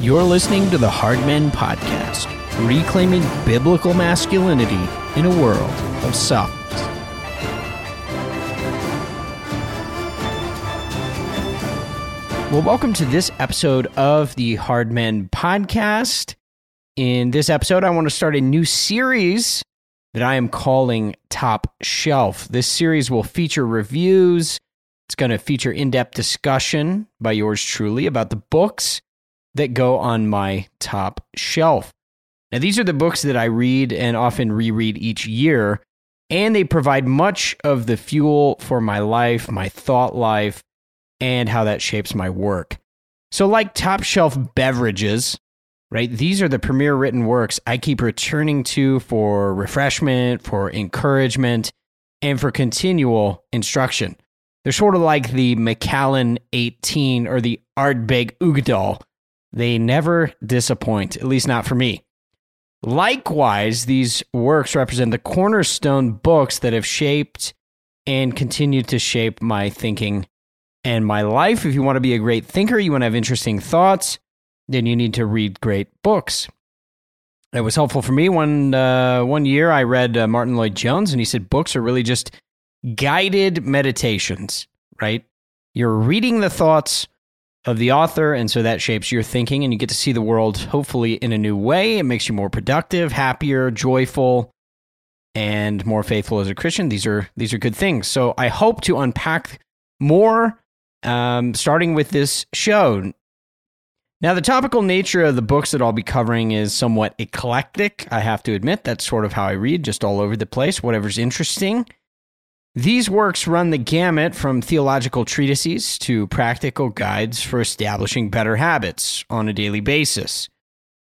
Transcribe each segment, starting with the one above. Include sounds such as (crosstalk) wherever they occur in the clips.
You're listening to the Hard Men Podcast, reclaiming biblical masculinity in a world of softness. Well, welcome to this episode of the Hard Men Podcast. In this episode, I want to start a new series that I am calling Top Shelf. This series will feature reviews. It's going to feature in depth discussion by yours truly about the books that go on my top shelf. Now, these are the books that I read and often reread each year, and they provide much of the fuel for my life, my thought life, and how that shapes my work. So, like top shelf beverages, right? These are the premier written works I keep returning to for refreshment, for encouragement, and for continual instruction. They're sort of like the Macallan 18 or the Ardbeg Uigeadail they never disappoint, at least not for me. Likewise, these works represent the cornerstone books that have shaped and continue to shape my thinking and my life. If you want to be a great thinker, you want to have interesting thoughts, then you need to read great books. It was helpful for me. One uh, one year, I read uh, Martyn Lloyd-Jones, and he said books are really just guided meditations. Right? You're reading the thoughts of the author. And so that shapes your thinking, and you get to see the world hopefully in a new way. It makes you more productive, happier, joyful, and more faithful as a Christian. These are these are good things. So I hope to unpack more, um, starting with this show. Now, the topical nature of the books that I'll be covering is somewhat eclectic. I have to admit, that's sort of how I read, just all over the place, whatever's interesting. These works run the gamut from theological treatises to practical guides for establishing better habits on a daily basis.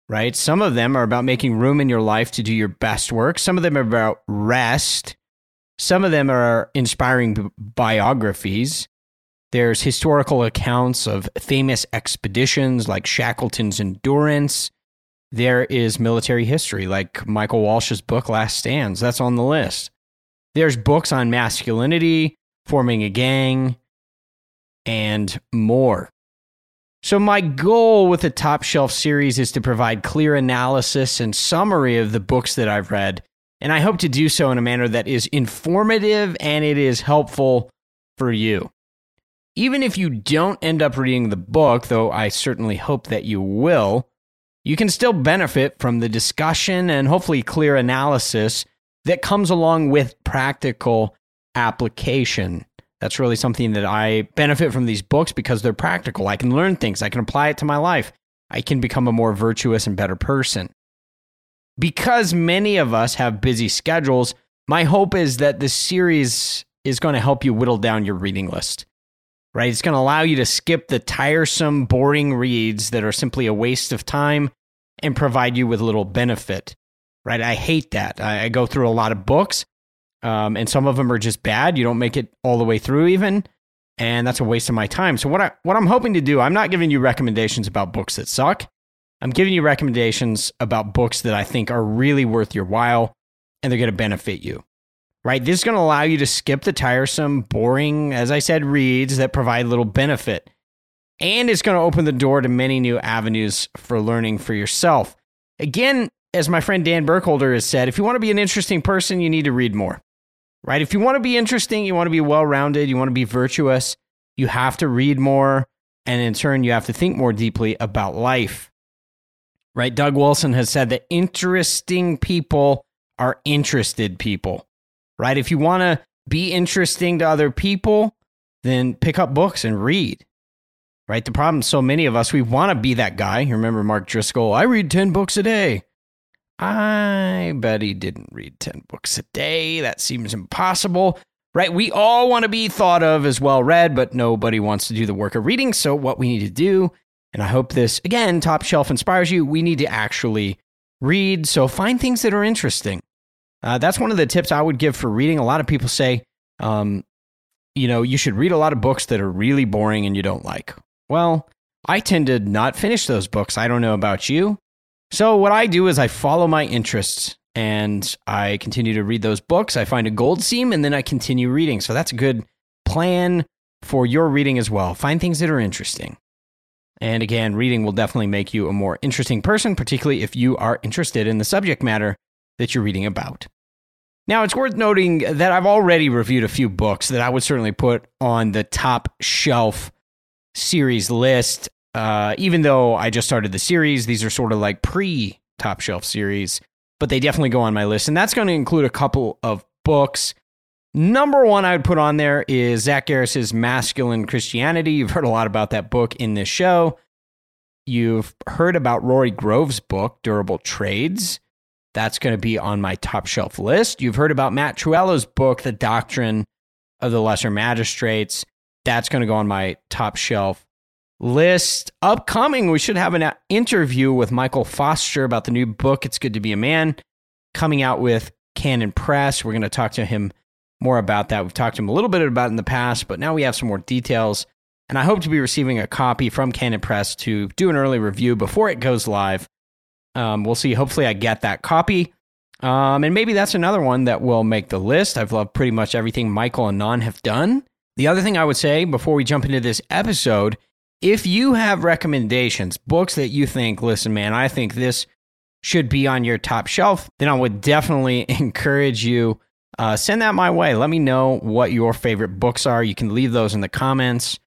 Right? Some of them are about making room in your life to do your best work. Some of them are about rest. Some of them are inspiring biographies. There's historical accounts of famous expeditions like Shackleton's Endurance. There is military history like Michael Walsh's book Last Stands. That's on the list. There's books on masculinity, forming a gang, and more. So, my goal with the Top Shelf series is to provide clear analysis and summary of the books that I've read. And I hope to do so in a manner that is informative and it is helpful for you. Even if you don't end up reading the book, though I certainly hope that you will, you can still benefit from the discussion and hopefully clear analysis that comes along with practical application. That's really something that I benefit from these books because they're practical. I can learn things, I can apply it to my life, I can become a more virtuous and better person. Because many of us have busy schedules, my hope is that this series is going to help you whittle down your reading list. Right? It's going to allow you to skip the tiresome, boring reads that are simply a waste of time and provide you with little benefit right? I hate that. I, I go through a lot of books, um, and some of them are just bad. You don't make it all the way through, even, and that's a waste of my time. So what I what I'm hoping to do, I'm not giving you recommendations about books that suck. I'm giving you recommendations about books that I think are really worth your while, and they're going to benefit you. Right? This is going to allow you to skip the tiresome, boring, as I said, reads that provide little benefit. And it's going to open the door to many new avenues for learning for yourself. Again, as my friend Dan Burkholder has said, if you want to be an interesting person, you need to read more. Right? If you want to be interesting, you want to be well rounded, you want to be virtuous, you have to read more. And in turn, you have to think more deeply about life. Right? Doug Wilson has said that interesting people are interested people. Right? If you want to be interesting to other people, then pick up books and read. Right? The problem so many of us, we want to be that guy. You remember Mark Driscoll, I read 10 books a day. I bet he didn't read 10 books a day. That seems impossible, right? We all want to be thought of as well read, but nobody wants to do the work of reading. So, what we need to do, and I hope this, again, top shelf inspires you, we need to actually read. So, find things that are interesting. Uh, that's one of the tips I would give for reading. A lot of people say, um, you know, you should read a lot of books that are really boring and you don't like. Well, I tend to not finish those books. I don't know about you. So, what I do is I follow my interests and I continue to read those books. I find a gold seam and then I continue reading. So, that's a good plan for your reading as well. Find things that are interesting. And again, reading will definitely make you a more interesting person, particularly if you are interested in the subject matter that you're reading about. Now, it's worth noting that I've already reviewed a few books that I would certainly put on the top shelf series list. Uh, even though I just started the series, these are sort of like pre top shelf series, but they definitely go on my list. And that's going to include a couple of books. Number one, I would put on there is Zach Garris's Masculine Christianity. You've heard a lot about that book in this show. You've heard about Rory Groves' book, Durable Trades. That's going to be on my top shelf list. You've heard about Matt Trewhella's book, The Doctrine of the Lesser Magistrates. That's going to go on my top shelf list. Upcoming, we should have an interview with Michael Foster about the new book, It's Good to Be a Man, coming out with Canon Press. We're going to talk to him more about that. We've talked to him a little bit about it in the past, but now we have some more details. And I hope to be receiving a copy from Canon Press to do an early review before it goes live. Um, we'll see. Hopefully, I get that copy. Um, and maybe that's another one that will make the list. I've loved pretty much everything Michael and Bnonn have done. The other thing I would say before we jump into this episode if you have recommendations, books that you think, listen, man, I think this should be on your top shelf, then I would definitely (laughs) encourage you uh, send that my way. Let me know what your favorite books are. You can leave those in the comments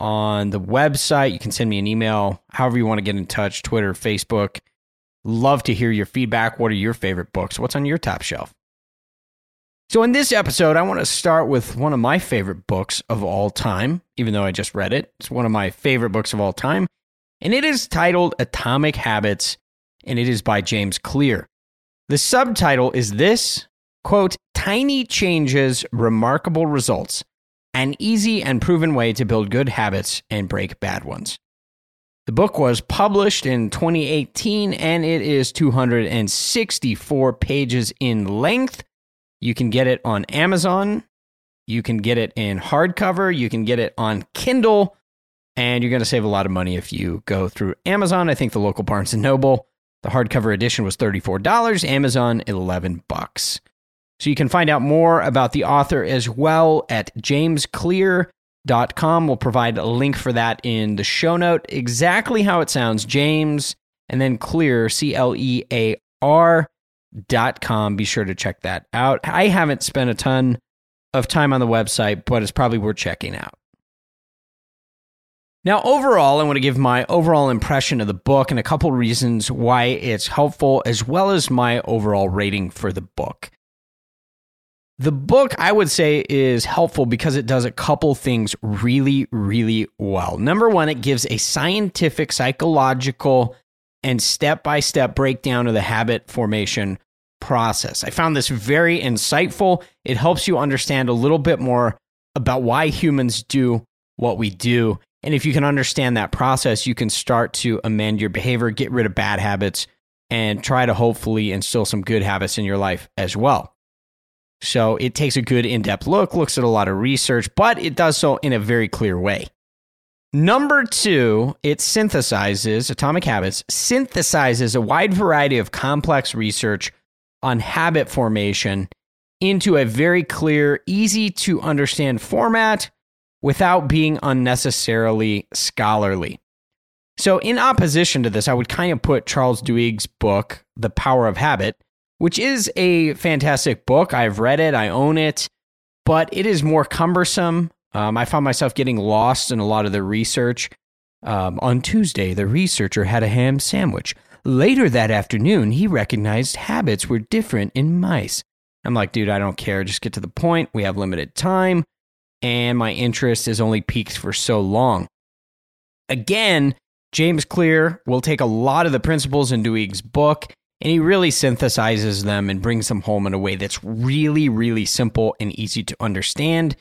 on the website. You can send me an email, however you want to get in touch, Twitter, Facebook. Love to hear your feedback. What are your favorite books? What's on your top shelf? So, in this episode, I want to start with one of my favorite books of all time, even though I just read it. It's one of my favorite books of all time, and it is titled Atomic Habits, and it is by James Clear. The subtitle is this quote, Tiny Changes, Remarkable Results, an easy and proven way to build good habits and break bad ones. The book was published in 2018 and it is 264 pages in length you can get it on Amazon. You can get it in hardcover. You can get it on Kindle. And you're going to save a lot of money if you go through Amazon. I think the local Barnes and Noble, the hardcover edition was $34, Amazon 11 bucks. So you can find out more about the author as well at jamesclear.com. We'll provide a link for that in the show note. Exactly how it sounds, James and then clear, C L E A R dot com. Be sure to check that out. I haven't spent a ton of time on the website, but it's probably worth checking out. Now, overall, I want to give my overall impression of the book and a couple reasons why it's helpful, as well as my overall rating for the book. The book, I would say, is helpful because it does a couple things really, really well. Number one, it gives a scientific, psychological, and step by step breakdown of the habit formation process. I found this very insightful. It helps you understand a little bit more about why humans do what we do. And if you can understand that process, you can start to amend your behavior, get rid of bad habits, and try to hopefully instill some good habits in your life as well. So it takes a good in depth look, looks at a lot of research, but it does so in a very clear way. Number two, it synthesizes, Atomic Habits synthesizes a wide variety of complex research on habit formation into a very clear, easy to understand format without being unnecessarily scholarly. So, in opposition to this, I would kind of put Charles Duhigg's book, The Power of Habit, which is a fantastic book. I've read it, I own it, but it is more cumbersome um, I found myself getting lost in a lot of the research. Um, on Tuesday, the researcher had a ham sandwich. Later that afternoon, he recognized habits were different in mice. I'm like, dude, I don't care. Just get to the point. We have limited time, and my interest is only peaked for so long. Again, James Clear will take a lot of the principles in Duhigg's book and he really synthesizes them and brings them home in a way that's really, really simple and easy to understand.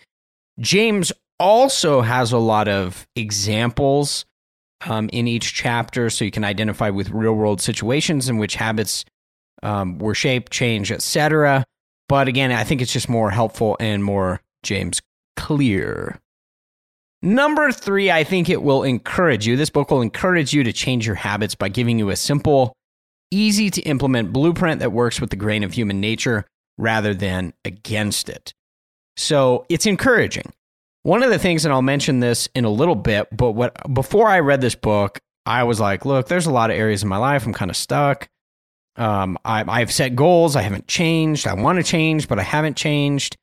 James also has a lot of examples um, in each chapter, so you can identify with real world situations in which habits um, were shaped, changed, etc. But again, I think it's just more helpful and more James clear. Number three, I think it will encourage you. This book will encourage you to change your habits by giving you a simple, easy to implement blueprint that works with the grain of human nature rather than against it. So it's encouraging. One of the things, and I'll mention this in a little bit, but what before I read this book, I was like, look, there's a lot of areas in my life I'm kind of stuck. Um, I, I've set goals. I haven't changed. I want to change, but I haven't changed.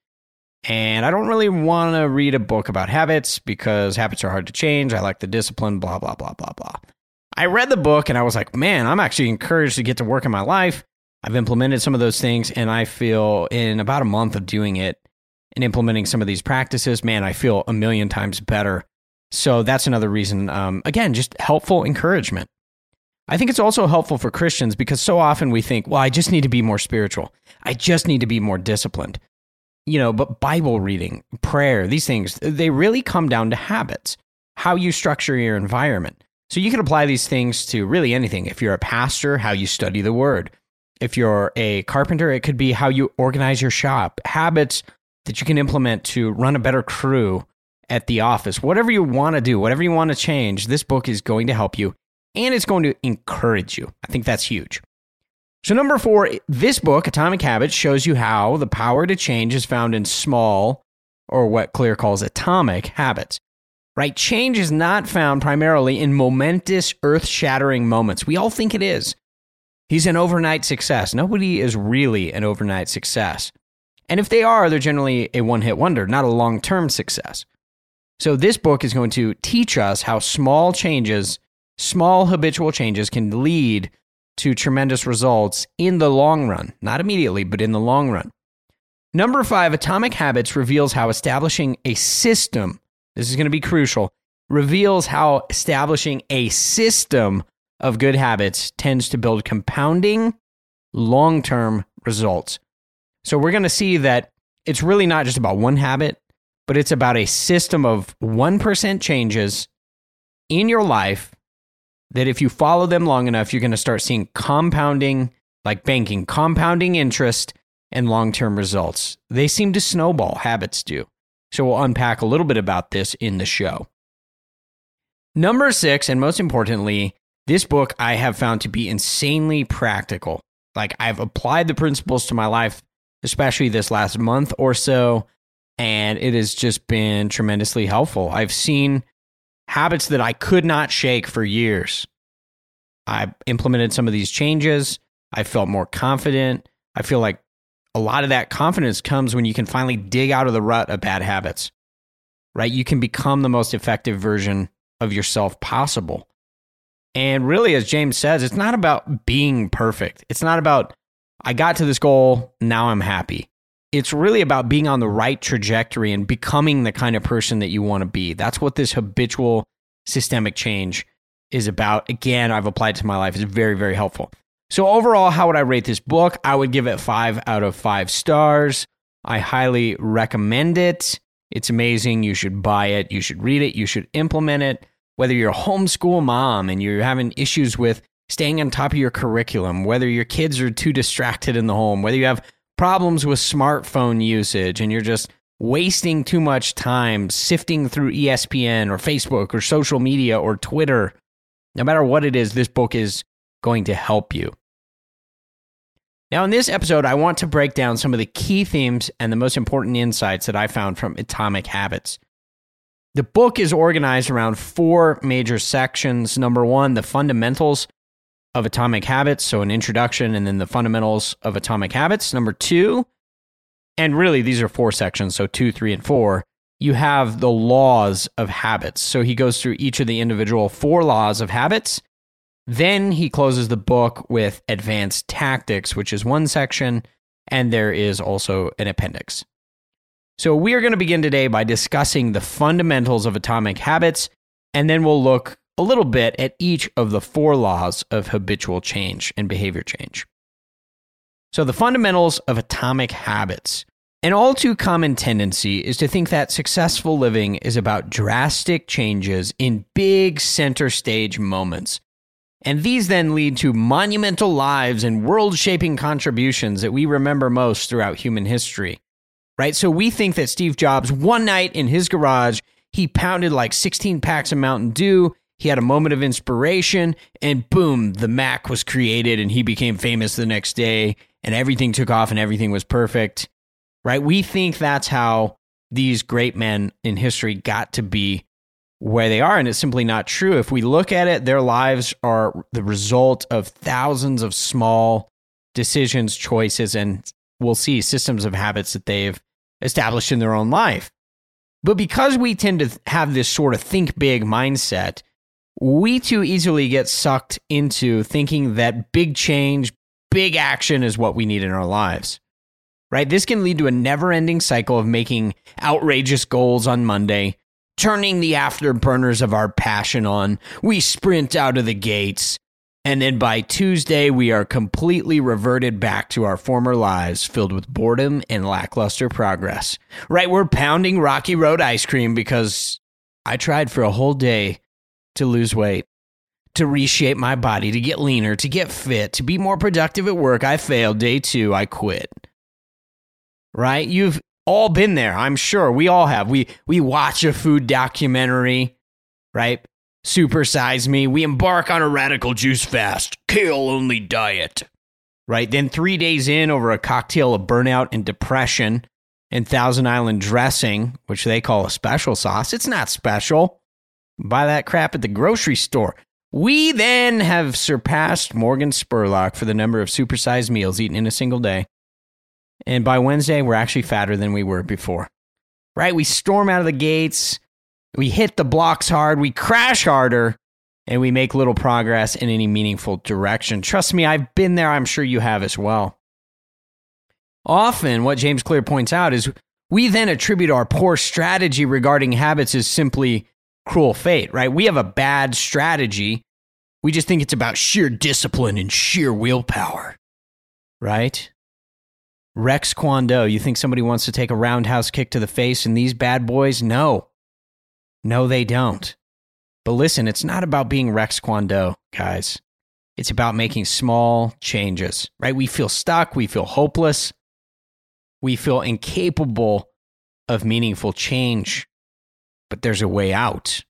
And I don't really want to read a book about habits because habits are hard to change. I like the discipline, blah, blah, blah, blah, blah. I read the book and I was like, man, I'm actually encouraged to get to work in my life. I've implemented some of those things and I feel in about a month of doing it and implementing some of these practices, man, I feel a million times better. So that's another reason. Um, again, just helpful encouragement. I think it's also helpful for Christians because so often we think, well, I just need to be more spiritual. I just need to be more disciplined. You know, but Bible reading, prayer, these things, they really come down to habits, how you structure your environment. So you can apply these things to really anything. If you're a pastor, how you study the word. If you're a carpenter, it could be how you organize your shop, habits that you can implement to run a better crew at the office. Whatever you want to do, whatever you want to change, this book is going to help you and it's going to encourage you. I think that's huge. So, number four, this book, Atomic Habits, shows you how the power to change is found in small, or what Clear calls atomic habits. Right? Change is not found primarily in momentous, earth shattering moments. We all think it is. He's an overnight success. Nobody is really an overnight success. And if they are, they're generally a one hit wonder, not a long term success. So, this book is going to teach us how small changes small habitual changes can lead to tremendous results in the long run, not immediately, but in the long run. Number five, Atomic Habits reveals how establishing a system, this is going to be crucial, reveals how establishing a system of good habits tends to build compounding long term results. So we're going to see that it's really not just about one habit, but it's about a system of 1% changes in your life that if you follow them long enough, you're going to start seeing compounding, like banking, compounding interest and long term results. They seem to snowball, habits do. So we'll unpack a little bit about this in the show. Number six, and most importantly, this book I have found to be insanely practical. Like I've applied the principles to my life, especially this last month or so, and it has just been tremendously helpful. I've seen habits that I could not shake for years. I implemented some of these changes. I felt more confident. I feel like a lot of that confidence comes when you can finally dig out of the rut of bad habits, right? You can become the most effective version of yourself possible. And really, as James says, it's not about being perfect. It's not about, I got to this goal, now I'm happy it's really about being on the right trajectory and becoming the kind of person that you want to be. That's what this habitual systemic change is about. Again, I've applied to my life. It's very, very helpful. So, overall, how would I rate this book? I would give it five out of five stars. I highly recommend it. It's amazing. You should buy it. You should read it. You should implement it. Whether you're a homeschool mom and you're having issues with staying on top of your curriculum, whether your kids are too distracted in the home, whether you have problems with smartphone usage and you're just wasting too much time sifting through ESPN or Facebook or social media or Twitter, no matter what it is, this book is going to help you. Now, in this episode, I want to break down some of the key themes and the most important insights that I found from Atomic Habits. The book is organized around four major sections. Number one, the fundamentals of Atomic Habits, so an introduction and then the fundamentals of Atomic Habits. Number two, and really these are four sections, so two, three, and four. You have the laws of habits. So he goes through each of the individual four laws of habits. Then he closes the book with advanced tactics, which is one section, and there is also an appendix. So we are going to begin today by discussing the fundamentals of atomic habits, and then we'll look a little bit at each of the four laws of habitual change and behavior change. So, the fundamentals of atomic habits. An all too common tendency is to think that successful living is about drastic changes in big center stage moments. And these then lead to monumental lives and world shaping contributions that we remember most throughout human history. Right? So we think that Steve Jobs, one night in his garage, he pounded like 16 packs of Mountain Dew he had a moment of inspiration, and boom, the Mac was created, and he became famous the next day, and everything took off, and everything was perfect. Right? We think that's how these great men in history got to be where they are. And it's simply not true. If we look at it, their lives are the result of thousands of small decisions, choices, and we'll see systems of habits that they've established in their own life. But because we tend to have this sort of think big mindset, we too easily get sucked into thinking that big change, big action is what we need in our lives. Right? This can lead to a never ending cycle of making outrageous goals on Monday, turning the afterburners of our passion on. We sprint out of the gates. And then by Tuesday, we are completely reverted back to our former lives filled with boredom and lackluster progress. Right? We're pounding Rocky Road ice cream because I tried for a whole day to lose weight, to reshape my body, to get leaner, to get fit, to be more productive at work. I failed. Day two, I quit. Right? You've all been there, I'm sure. We all have. We we watch a food documentary, right? Supersize me. We embark on a radical juice fast, kale only diet. Right? Then 3 days in over a cocktail of burnout and depression and Thousand Island dressing, which they call a special sauce. It's not special. Buy that crap at the grocery store. We then have surpassed Morgan Spurlock for the number of supersized meals eaten in a single day. And by Wednesday, we're actually fatter than we were before. Right? We storm out of the gates, we hit the blocks hard, we crash harder, and we make little progress in any meaningful direction. Trust me, I've been there. I'm sure you have as well. Often, what James Clear points out is we then attribute our poor strategy regarding habits as simply cruel fate, right? We have a bad strategy. We just think it's about sheer discipline and sheer willpower, right? Rex Kwon Do, you think somebody wants to take a roundhouse kick to the face and these bad boys? No. No, they don't. But listen, it's not about being Rex Kwon Do, guys. It's about making small changes, right? We feel stuck. We feel hopeless. We feel incapable of meaningful change, but there's a way out.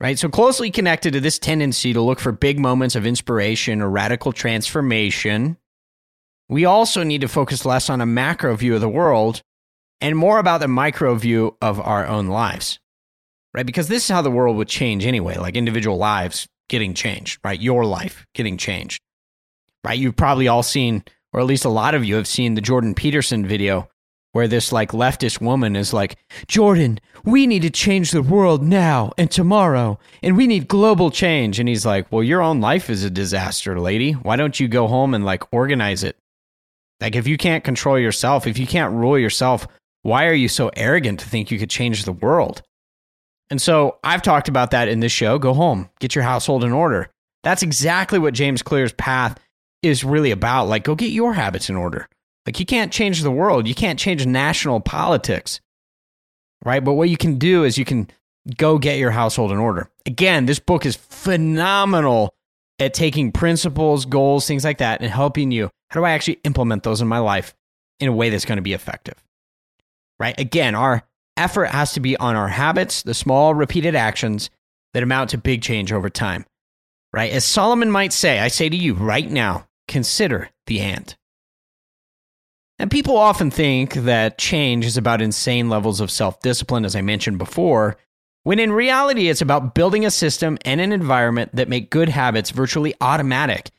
Right? So, closely connected to this tendency to look for big moments of inspiration or radical transformation we also need to focus less on a macro view of the world and more about the micro view of our own lives, right? Because this is how the world would change anyway, like individual lives getting changed, right? Your life getting changed, right? You've probably all seen, or at least a lot of you have seen the Jordan Peterson video where this like leftist woman is like, Jordan, we need to change the world now and tomorrow, and we need global change. And he's like, Well, your own life is a disaster, lady. Why don't you go home and like organize it? Like, if you can't control yourself, if you can't rule yourself, why are you so arrogant to think you could change the world? And so I've talked about that in this show. Go home, get your household in order. That's exactly what James Clear's path is really about. Like, go get your habits in order. Like, you can't change the world, you can't change national politics, right? But what you can do is you can go get your household in order. Again, this book is phenomenal at taking principles, goals, things like that, and helping you how do I actually implement those in my life in a way that's going to be effective? Right? Again, our effort has to be on our habits, the small repeated actions that amount to big change over time. Right? As Solomon might say, I say to you right now, consider the ant. And people often think that change is about insane levels of self discipline, as I mentioned before, when in reality, it's about building a system and an environment that make good habits virtually automatic.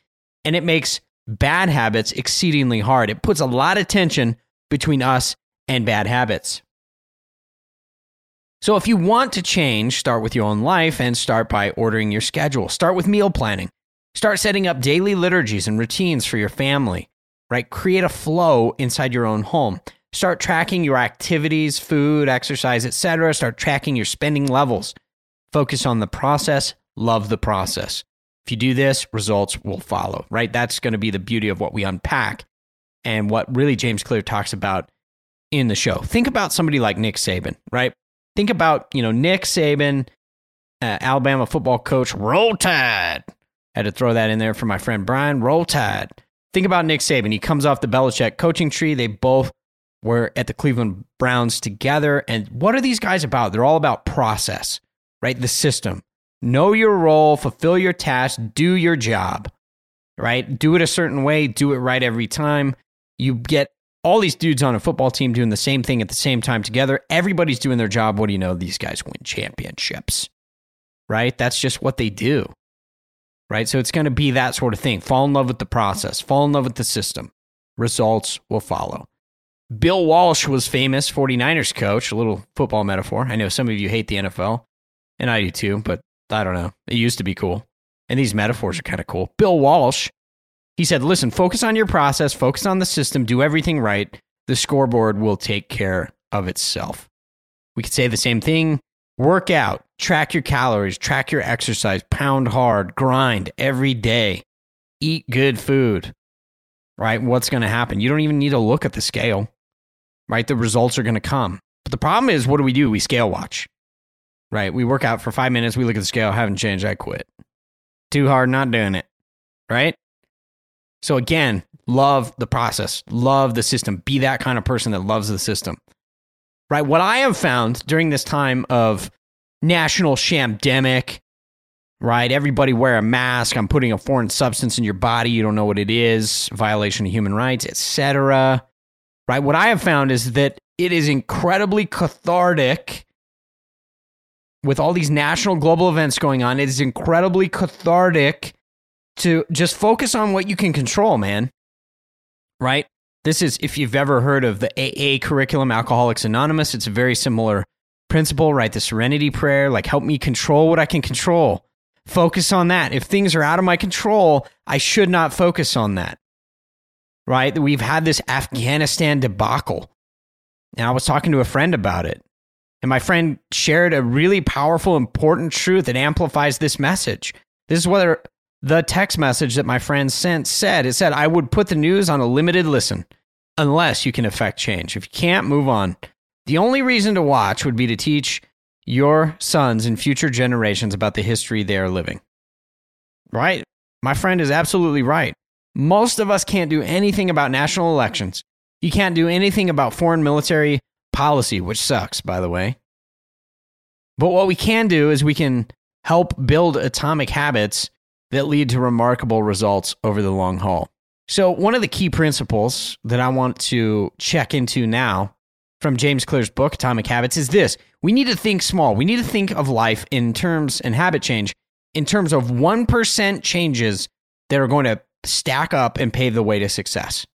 And it makes bad habits exceedingly hard. It puts a lot of tension between us and bad habits. So, if you want to change, start with your own life and start by ordering your schedule. Start with meal planning. Start setting up daily liturgies and routines for your family, right? Create a flow inside your own home. Start tracking your activities, food, exercise, etc. Start tracking your spending levels. Focus on the process, love the process. If you do this, results will follow, right? That's going to be the beauty of what we unpack and what really James Clear talks about in the show. Think about somebody like Nick Saban, right? Think about, you know, Nick Saban, uh, Alabama football coach, roll tide. Had to throw that in there for my friend Brian, roll tide. Think about Nick Saban. He comes off the Belichick coaching tree. They both were at the Cleveland Browns together. And what are these guys about? They're all about process, right? The system. Know your role, fulfill your task, do your job, right? Do it a certain way, do it right every time. You get all these dudes on a football team doing the same thing at the same time together. Everybody's doing their job. What do you know? These guys win championships, right? That's just what they do, right? So it's going to be that sort of thing. Fall in love with the process, fall in love with the system. Results will follow. Bill Walsh was famous 49ers coach, a little football metaphor. I know some of you hate the NFL, and I do too, but I don't know. It used to be cool. And these metaphors are kind of cool. Bill Walsh, he said, listen, focus on your process, focus on the system, do everything right. The scoreboard will take care of itself. We could say the same thing work out, track your calories, track your exercise, pound hard, grind every day, eat good food, right? What's going to happen? You don't even need to look at the scale, right? The results are going to come. But the problem is, what do we do? We scale watch, right? We work out for five minutes, we look at the scale, haven't changed, I quit. Too hard, not doing it, right? So again, love the process, love the system. Be that kind of person that loves the system. Right? What I have found during this time of national shamdemic, right? Everybody wear a mask. I'm putting a foreign substance in your body. You don't know what it is, violation of human rights, etc. Right? What I have found is that it is incredibly cathartic with all these national global events going on. It is incredibly cathartic to just focus on what you can control, man. Right? This is, if you've ever heard of the AA curriculum, Alcoholics Anonymous, it's a very similar principle, right? The serenity prayer, like help me control what I can control. Focus on that. If things are out of my control, I should not focus on that. Right? We've had this Afghanistan debacle. And I was talking to a friend about it. And my friend shared a really powerful, important truth that amplifies this message. This is whether the text message that my friend sent said it said, I would put the news on a limited listen unless you can affect change. If you can't, move on. The only reason to watch would be to teach your sons and future generations about the history they are living. Right? My friend is absolutely right. Most of us can't do anything about national elections. You can't do anything about foreign military policy, which sucks, by the way. But what we can do is we can help build atomic habits that lead to remarkable results over the long haul. So, one of the key principles that I want to check into now from James Clear's book, Atomic Habits, is this we need to think small. We need to think of life in terms and habit change in terms of 1% changes that are going to stack up and pave the way to success.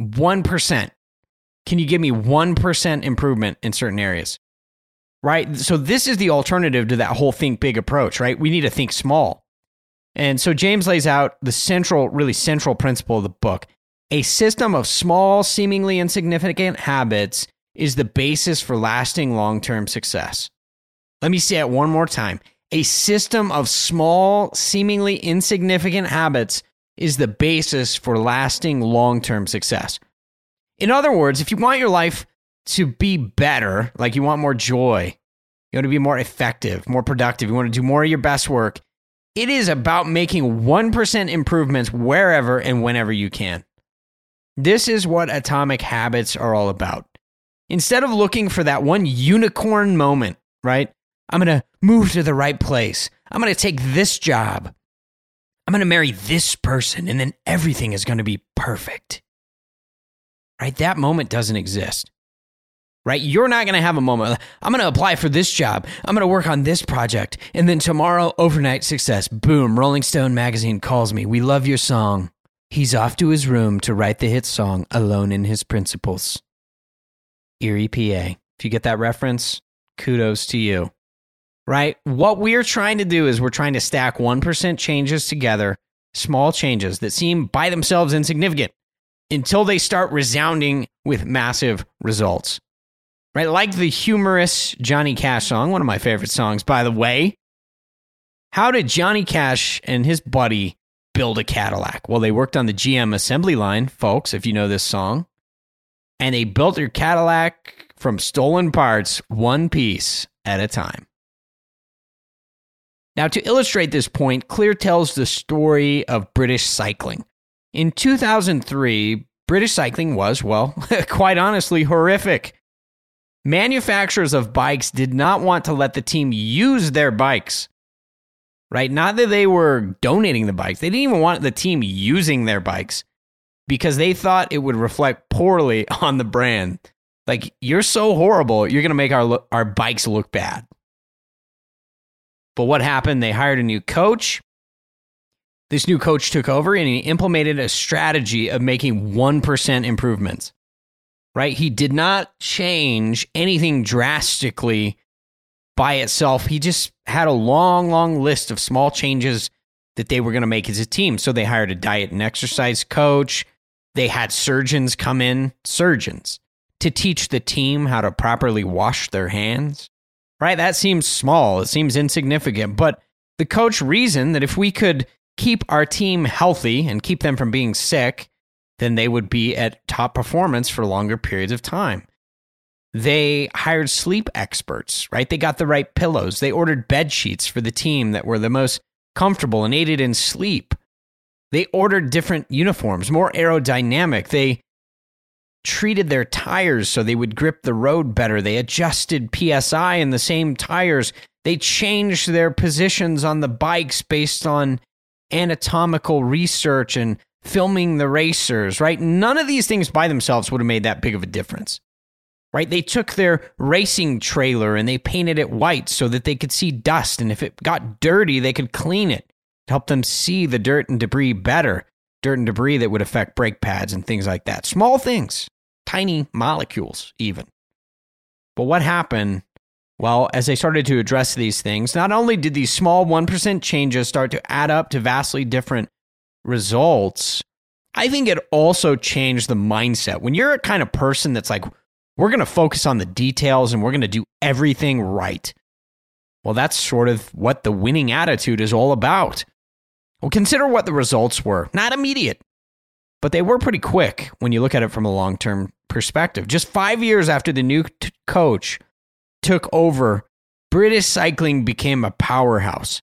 1%. Can you give me 1% improvement in certain areas? Right? So, this is the alternative to that whole think big approach, right? We need to think small. And so James lays out the central, really central principle of the book. A system of small, seemingly insignificant habits is the basis for lasting long term success. Let me say it one more time. A system of small, seemingly insignificant habits is the basis for lasting long term success. In other words, if you want your life to be better, like you want more joy, you want to be more effective, more productive, you want to do more of your best work, it is about making 1% improvements wherever and whenever you can. This is what atomic habits are all about. Instead of looking for that one unicorn moment, right? I'm going to move to the right place. I'm going to take this job. I'm going to marry this person, and then everything is going to be perfect. Right? That moment doesn't exist right? You're not going to have a moment. I'm going to apply for this job. I'm going to work on this project. And then tomorrow, overnight success. Boom. Rolling Stone magazine calls me. We love your song. He's off to his room to write the hit song, Alone in His Principles. Erie, PA. If you get that reference, kudos to you. Right? What we're trying to do is we're trying to stack 1% changes together, small changes that seem by themselves insignificant until they start resounding with massive results right? Like the humorous Johnny Cash song, one of my favorite songs, by the way. How did Johnny Cash and his buddy build a Cadillac? Well, they worked on the GM assembly line, folks, if you know this song. And they built their Cadillac from stolen parts, one piece at a time. Now, to illustrate this point, Clear tells the story of British cycling. In 2003, British cycling was, well, (laughs) quite honestly, horrific. Manufacturers of bikes did not want to let the team use their bikes. Right? Not that they were donating the bikes. They didn't even want the team using their bikes. because they thought it would reflect poorly (laughs) on the brand. Like, you're so horrible, you're going to make our, our bikes look bad. But what happened? They hired a new coach. This new coach took over and he implemented a strategy of making 1% improvements. Right? He did not change anything drastically by itself. He just had a long, long list of small changes that they were going to make as a team. So they hired a diet and exercise coach. They had surgeons come in, surgeons, to teach the team how to properly wash their hands. Right? That seems small. It seems insignificant. But the coach reasoned that if we could keep our team healthy and keep them from being sick, then they would be at top performance for longer periods of time. They hired sleep experts, right? They got the right pillows. They ordered bed sheets for the team that were the most comfortable and aided in sleep. They ordered different uniforms, more aerodynamic. They treated their tires so they would grip the road better. They adjusted PSI in the same tires. They changed their positions on the bikes based on anatomical research and filming the racers, right? None of these things by themselves would have made that big of a difference. Right? They took their racing trailer and they painted it white so that they could see dust. And if it got dirty, they could clean it to help them see the dirt and debris better. Dirt and debris that would affect brake pads and things like that. Small things, tiny molecules, even. But what happened well, as they started to address these things, not only did these small 1% changes start to add up to vastly different results, I think it also changed the mindset. When you're a kind of person that's like, we're going to focus on the details and we're going to do everything right. Well, that's sort of what the winning attitude is all about. Well, consider what the results were. Not immediate, but they were pretty quick when you look at it from a long term perspective. Just five years after the new t- coach took over, British cycling became a powerhouse.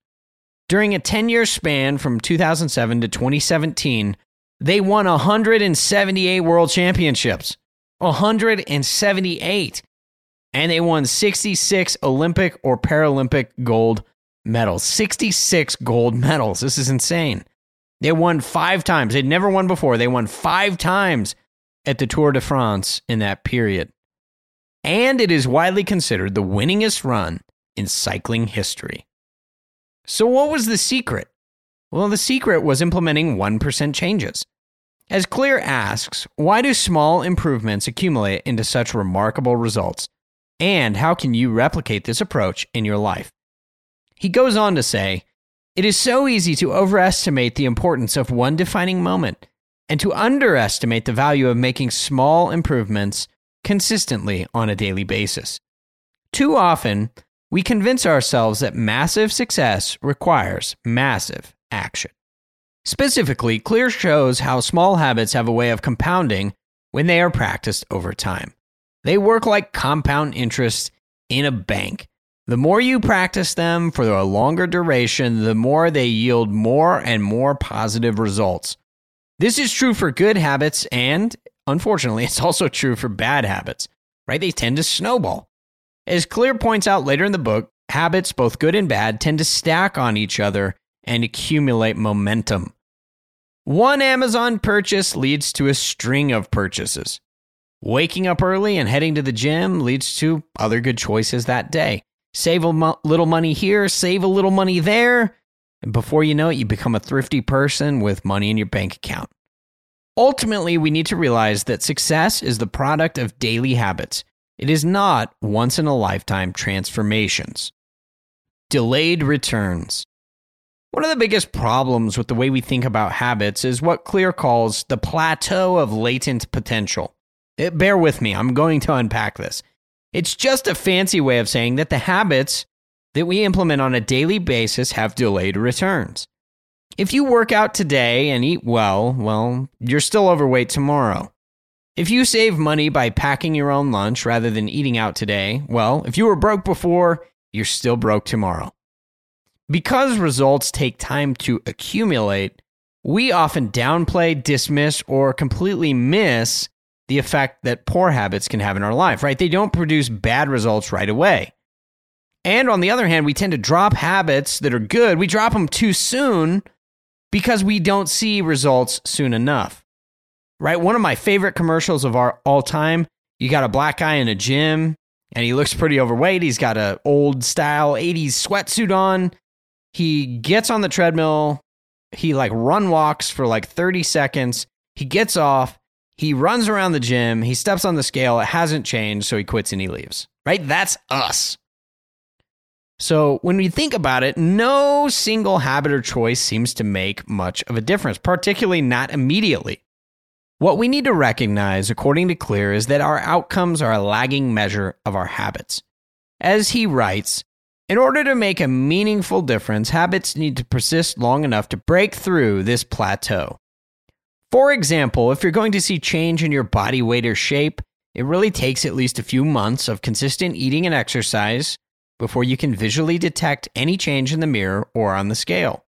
During a 10 year span from 2007 to 2017, they won 178 world championships. 178. And they won 66 Olympic or Paralympic gold medals. 66 gold medals. This is insane. They won five times. They'd never won before. They won five times at the Tour de France in that period and it is widely considered the winningest run in cycling history. So, what was the secret? Well, the secret was implementing 1% changes. As Clear asks, why do small improvements accumulate into such remarkable results? And how can you replicate this approach in your life? He goes on to say, It is so easy to overestimate the importance of one defining moment and to underestimate the value of making small improvements consistently on a daily basis. Too often, we convince ourselves that massive success requires massive action. Specifically, Clear shows how small habits have a way of compounding when they are practiced over time. They work like compound interest in a bank. The more you practice them for a longer duration, the more they yield more and more positive results. This is true for good habits and Unfortunately, (laughs) it's also true for bad habits, right? They tend to snowball. As Clear points out later in the book, habits, both good and bad, tend to stack on each other and accumulate momentum. One Amazon purchase leads to a string of purchases. Waking up early and heading to the gym leads to other good choices that day. Save a mo- little money here, save a little money there, and before you know it, you become a thrifty person with money in your bank account. Ultimately, we need to realize that success is the product of daily habits. It is not once in a lifetime transformations. Delayed returns. One of the biggest problems with the way we think about habits is what Clear calls the plateau of latent potential. It, eh, bear with me, I'm going to unpack this. It's just a fancy way of saying that the habits that we implement on a daily basis have delayed returns. If you work out today and eat well, well, you're still overweight tomorrow. If you save money by packing your own lunch rather than eating out today, well, if you were broke before, you're still broke tomorrow. Because results take time to accumulate, we often downplay, dismiss, or completely miss the effect that poor habits can have in our life, right? They don't produce bad results right away. And on the other hand, we tend to drop habits that are good. We drop them too soon because we don't see results soon enough. Right? One of my favorite commercials of our all time. You got a black guy in a gym and he looks pretty overweight. He's got a old style 80s sweatsuit on. He gets on the treadmill. He like run walks for like 30 seconds. He gets off. He runs around the gym. He steps on the scale. It hasn't changed, so he quits and he leaves. Right? That's us. So, when we think about it, no single habit or choice seems to make much of a difference, particularly not immediately. What we need to recognize, according to Clear, is that our outcomes are a lagging measure of our habits. As he writes, in order to make a meaningful difference, habits need to persist long enough to break through this plateau. For example, if you're going to see change in your body weight or shape, it really takes at least a few months of consistent eating and exercise before you can visually detect any change in the mirror or on the scale.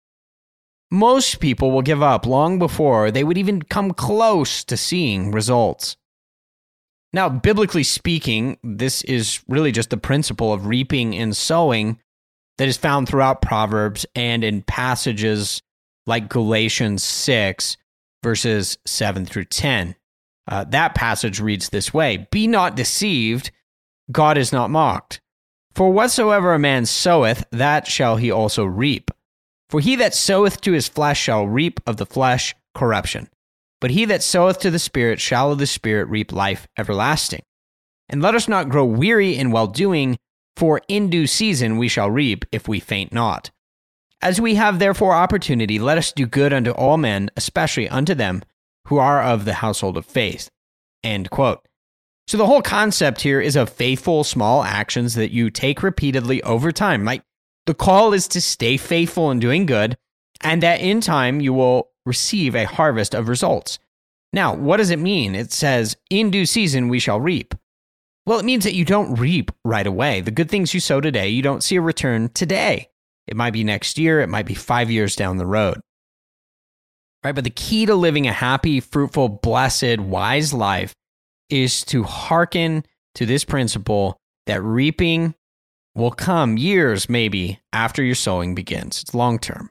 Most people will give up long before they would even come close to seeing results. Now, biblically speaking, this is really just the principle of reaping and sowing that is found throughout Proverbs and in passages like Galatians 6, verses 7 through 10. Uh, that passage reads this way Be not deceived, God is not mocked. For whatsoever a man soweth, that shall he also reap. For he that soweth to his flesh shall reap of the flesh corruption. But he that soweth to the Spirit shall of the Spirit reap life everlasting. And let us not grow weary in well doing, for in due season we shall reap if we faint not. As we have therefore opportunity, let us do good unto all men, especially unto them who are of the household of faith. End quote. So the whole concept here is of faithful small actions that you take repeatedly over time. Like the call is to stay faithful in doing good, and that in time you will receive a harvest of results. Now, what does it mean? It says, in due season we shall reap. Well, it means that you don't reap right away. The good things you sow today, you don't see a return today. It might be next year, it might be five years down the road. Right? But the key to living a happy, fruitful, blessed, wise life is to hearken to this principle that reaping will come years, maybe, after your sowing begins. It's long term.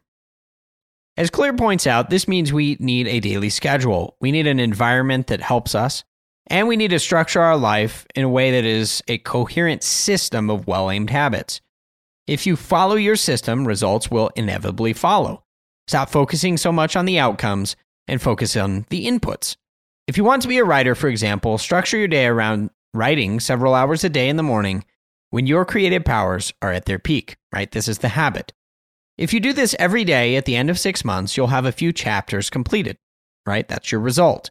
As Clear points out, this means we need a daily schedule. We need an environment that helps us, and we need to structure our life in a way that is a coherent system of well aimed habits. If you follow your system, results will inevitably follow. Stop focusing so much on the outcomes and focus on the inputs. If you want to be a writer, for example, structure your day around writing several hours a day in the morning when your creative powers are at their peak, right? This is the habit. If you do this every day at the end of six months, you'll have a few chapters completed, right? That's your result.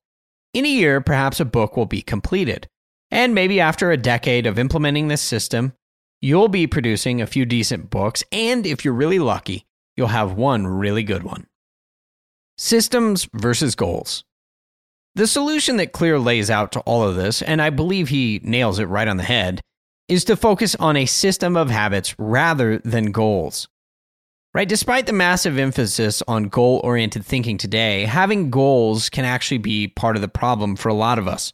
In a year, perhaps a book will be completed. And maybe after a decade of implementing this system, you'll be producing a few decent books. And if you're really lucky, you'll have one really good one. Systems versus goals. The solution that Clear lays out to all of this, and I believe he nails it right on the head, is to focus on a system of habits rather than goals. Right? Despite the massive emphasis on goal oriented thinking today, having goals can actually be part of the problem for a lot of us.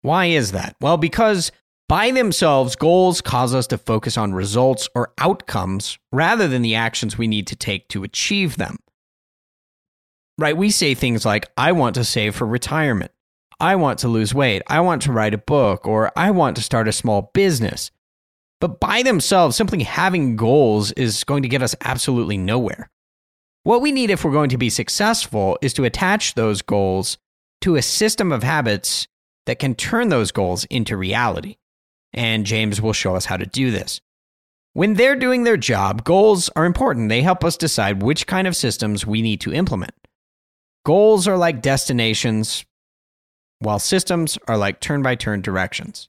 Why is that? Well, because by themselves, goals cause us to focus on results or outcomes rather than the actions we need to take to achieve them right? We say things like, I want to save for retirement. I want to lose weight. I want to write a book, or I want to start a small business. But by themselves, simply having goals is going to get us absolutely nowhere. What we need if we're going to be successful is to attach those goals to a system of habits that can turn those goals into reality. And James will show us how to do this. When they're doing their job, goals are important. They help us decide which kind of systems we need to implement. Goals are like destinations, while systems are like turn by turn directions.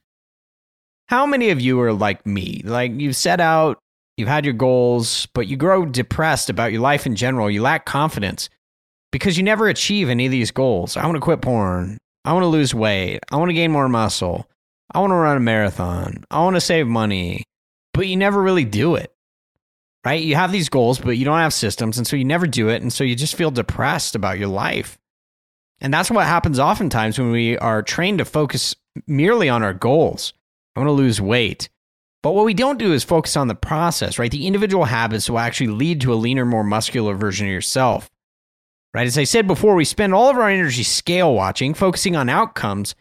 How many of you are like me? Like you've set out, you've had your goals, but you grow depressed about your life in general. You lack confidence because you never achieve any of these goals. I want to quit porn. I want to lose weight. I want to gain more muscle. I want to run a marathon. I want to save money. But you never really do it right? You have these goals, but you don't have systems. And so you never do it. And so you just feel depressed about your life. And that's what happens oftentimes when we are trained to focus merely on our goals. I want to lose weight. But what we don't do is focus on the process, right? The individual habits will actually lead to a leaner, more muscular version of yourself, Right? As I said before, we spend all of our energy scale watching, focusing on outcomes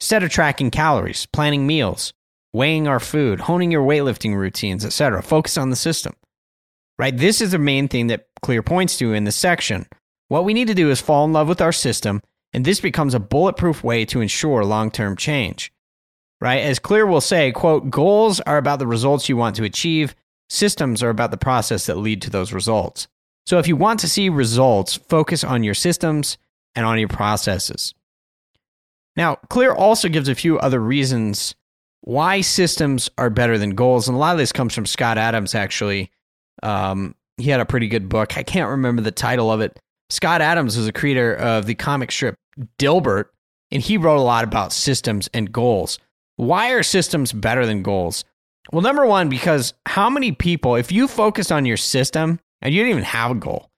instead of tracking calories, planning meals, weighing our food, honing your weightlifting routines, etc. Focus on the system. Right? This is the main thing that Clear points to in this section. What we need to do is fall in love with our system, and this becomes a bulletproof way to ensure long-term change. Right? As Clear will say, quote, goals are about the results you want to achieve, systems are about the process that lead to those results. So if you want to see results, focus on your systems and on your processes. Now, Clear also gives a few other reasons why systems are better than goals. And a lot of this comes from Scott Adams, actually. Um, he had a pretty good book. I can't remember the title of it. Scott Adams was a creator of the comic strip Dilbert, and he wrote a lot about systems and goals. Why are systems better than goals? Well, number one, because how many people, if you focus on your system and you don't even have a goal,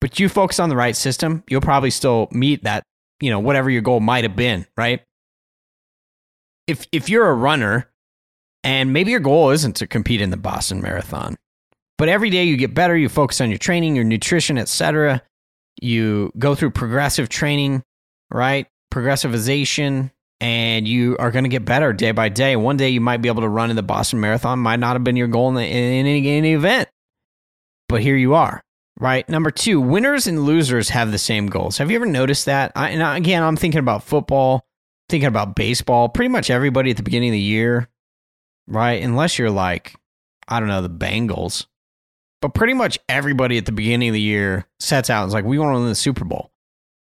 but you focus on the right system, you'll probably still meet that, you know, whatever your goal might have been, right? If if you're a runner and maybe your goal isn't to compete in the Boston Marathon, but every day you get better, you focus on your training, your nutrition, etc. You go through progressive training, right? Progressivization, and you are going to get better day by day. One day you might be able to run in the Boston Marathon, might not have been your goal in, the, in, any, any event, but here you are, right? Number two, winners and losers have the same goals. Have you ever noticed that? I, and again, I'm thinking about football, thinking about baseball. Pretty much everybody at the beginning of the year, right? Unless you're like, I don't know, the Bengals, but pretty much everybody at the beginning of the year sets out and is like, we want to win the Super Bowl.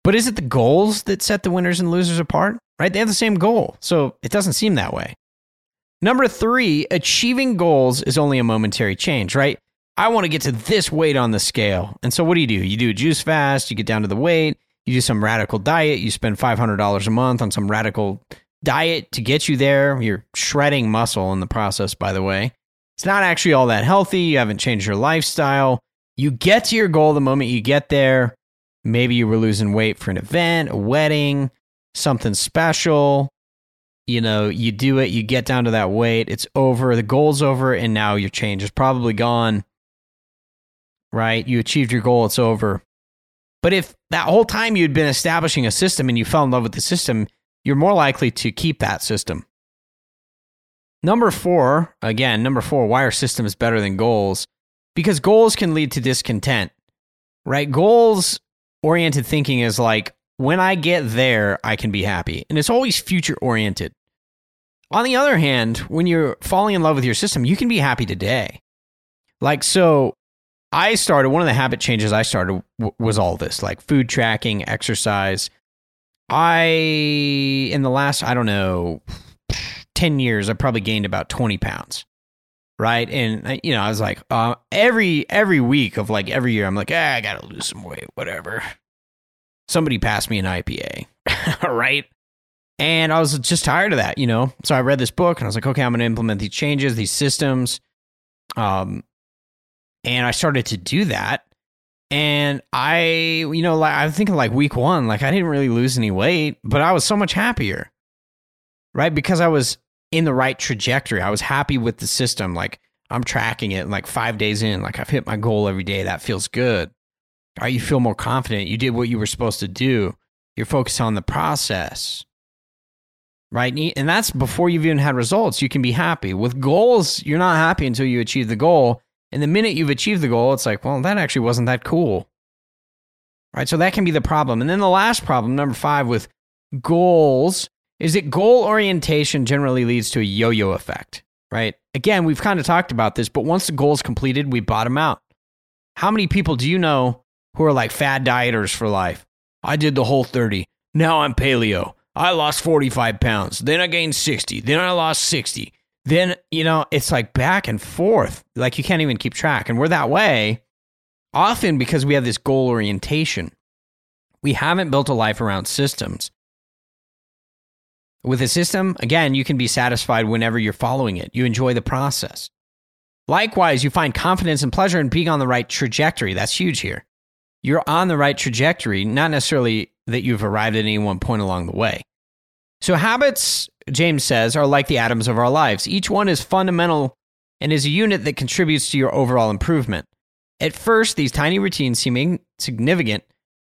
But is it the goals that set the winners and losers apart? Right? They have the same goal. So it doesn't seem that way. Number three, achieving goals is only a momentary change, right? I want to get to this weight on the scale. And so what do you do? You do a juice fast, you get down to the weight, you do some radical diet, you spend $500 a month on some radical diet to get you there. You're shredding muscle in the process, by the way. It's not actually all that healthy. You haven't changed your lifestyle. You get to your goal the moment you get there. Maybe you were losing weight for an event, a wedding, something special. You know, you do it, you get down to that weight, it's over, the goal's over, and now your change is probably gone. Right? You achieved your goal, it's over. But if that whole time you'd been establishing a system and you fell in love with the system, you're more likely to keep that system. Number four, again, number four, why are systems better than goals? Because goals can lead to discontent, right? Goals oriented thinking is like, when I get there, I can be happy. And it's always future oriented. On the other hand, when you're falling in love with your system, you can be happy today. Like, so I started, one of the habit changes I started w- was all this like food tracking, exercise. I, in the last, I don't know, 10 years, I probably gained about 20 pounds. Right. And, you know, I was like, uh, every, every week of like every year, I'm like, ah, I got to lose some weight, whatever. Somebody passed me an IPA. (laughs) right. And I was just tired of that, you know? So I read this book and I was like, okay, I'm going to implement these changes, these systems. Um, and I started to do that. And I, you know, like I'm thinking like week one, like I didn't really lose any weight, but I was so much happier, right? Because I was in the right trajectory. I was happy with the system. Like I'm tracking it. And like five days in, like I've hit my goal every day. That feels good. You feel more confident. You did what you were supposed to do. You're focused on the process. Right. And that's before you've even had results. You can be happy. With goals, you're not happy until you achieve the goal. And the minute you've achieved the goal, it's like, well, that actually wasn't that cool. Right. So that can be the problem. And then the last problem, number five, with goals is that goal orientation generally leads to a yo yo effect, right? Again, we've kind of talked about this, but once the goal is completed, we bottom out. How many people do you know who are like fad dieters for life? I did the whole 30. Now I'm paleo. I lost 45 pounds. Then I gained 60. Then I lost 60. Then, you know, it's like back and forth. Like you can't even keep track. And we're that way often because we have this goal orientation. We haven't built a life around systems. With a system, again, you can be satisfied whenever you're following it. You enjoy the process. Likewise, you find confidence and pleasure in being on the right trajectory. That's huge here. You're on the right trajectory, not necessarily that you've arrived at any one point along the way. So, habits, James says, are like the atoms of our lives. Each one is fundamental and is a unit that contributes to your overall improvement. At first, these tiny routines seem insignificant,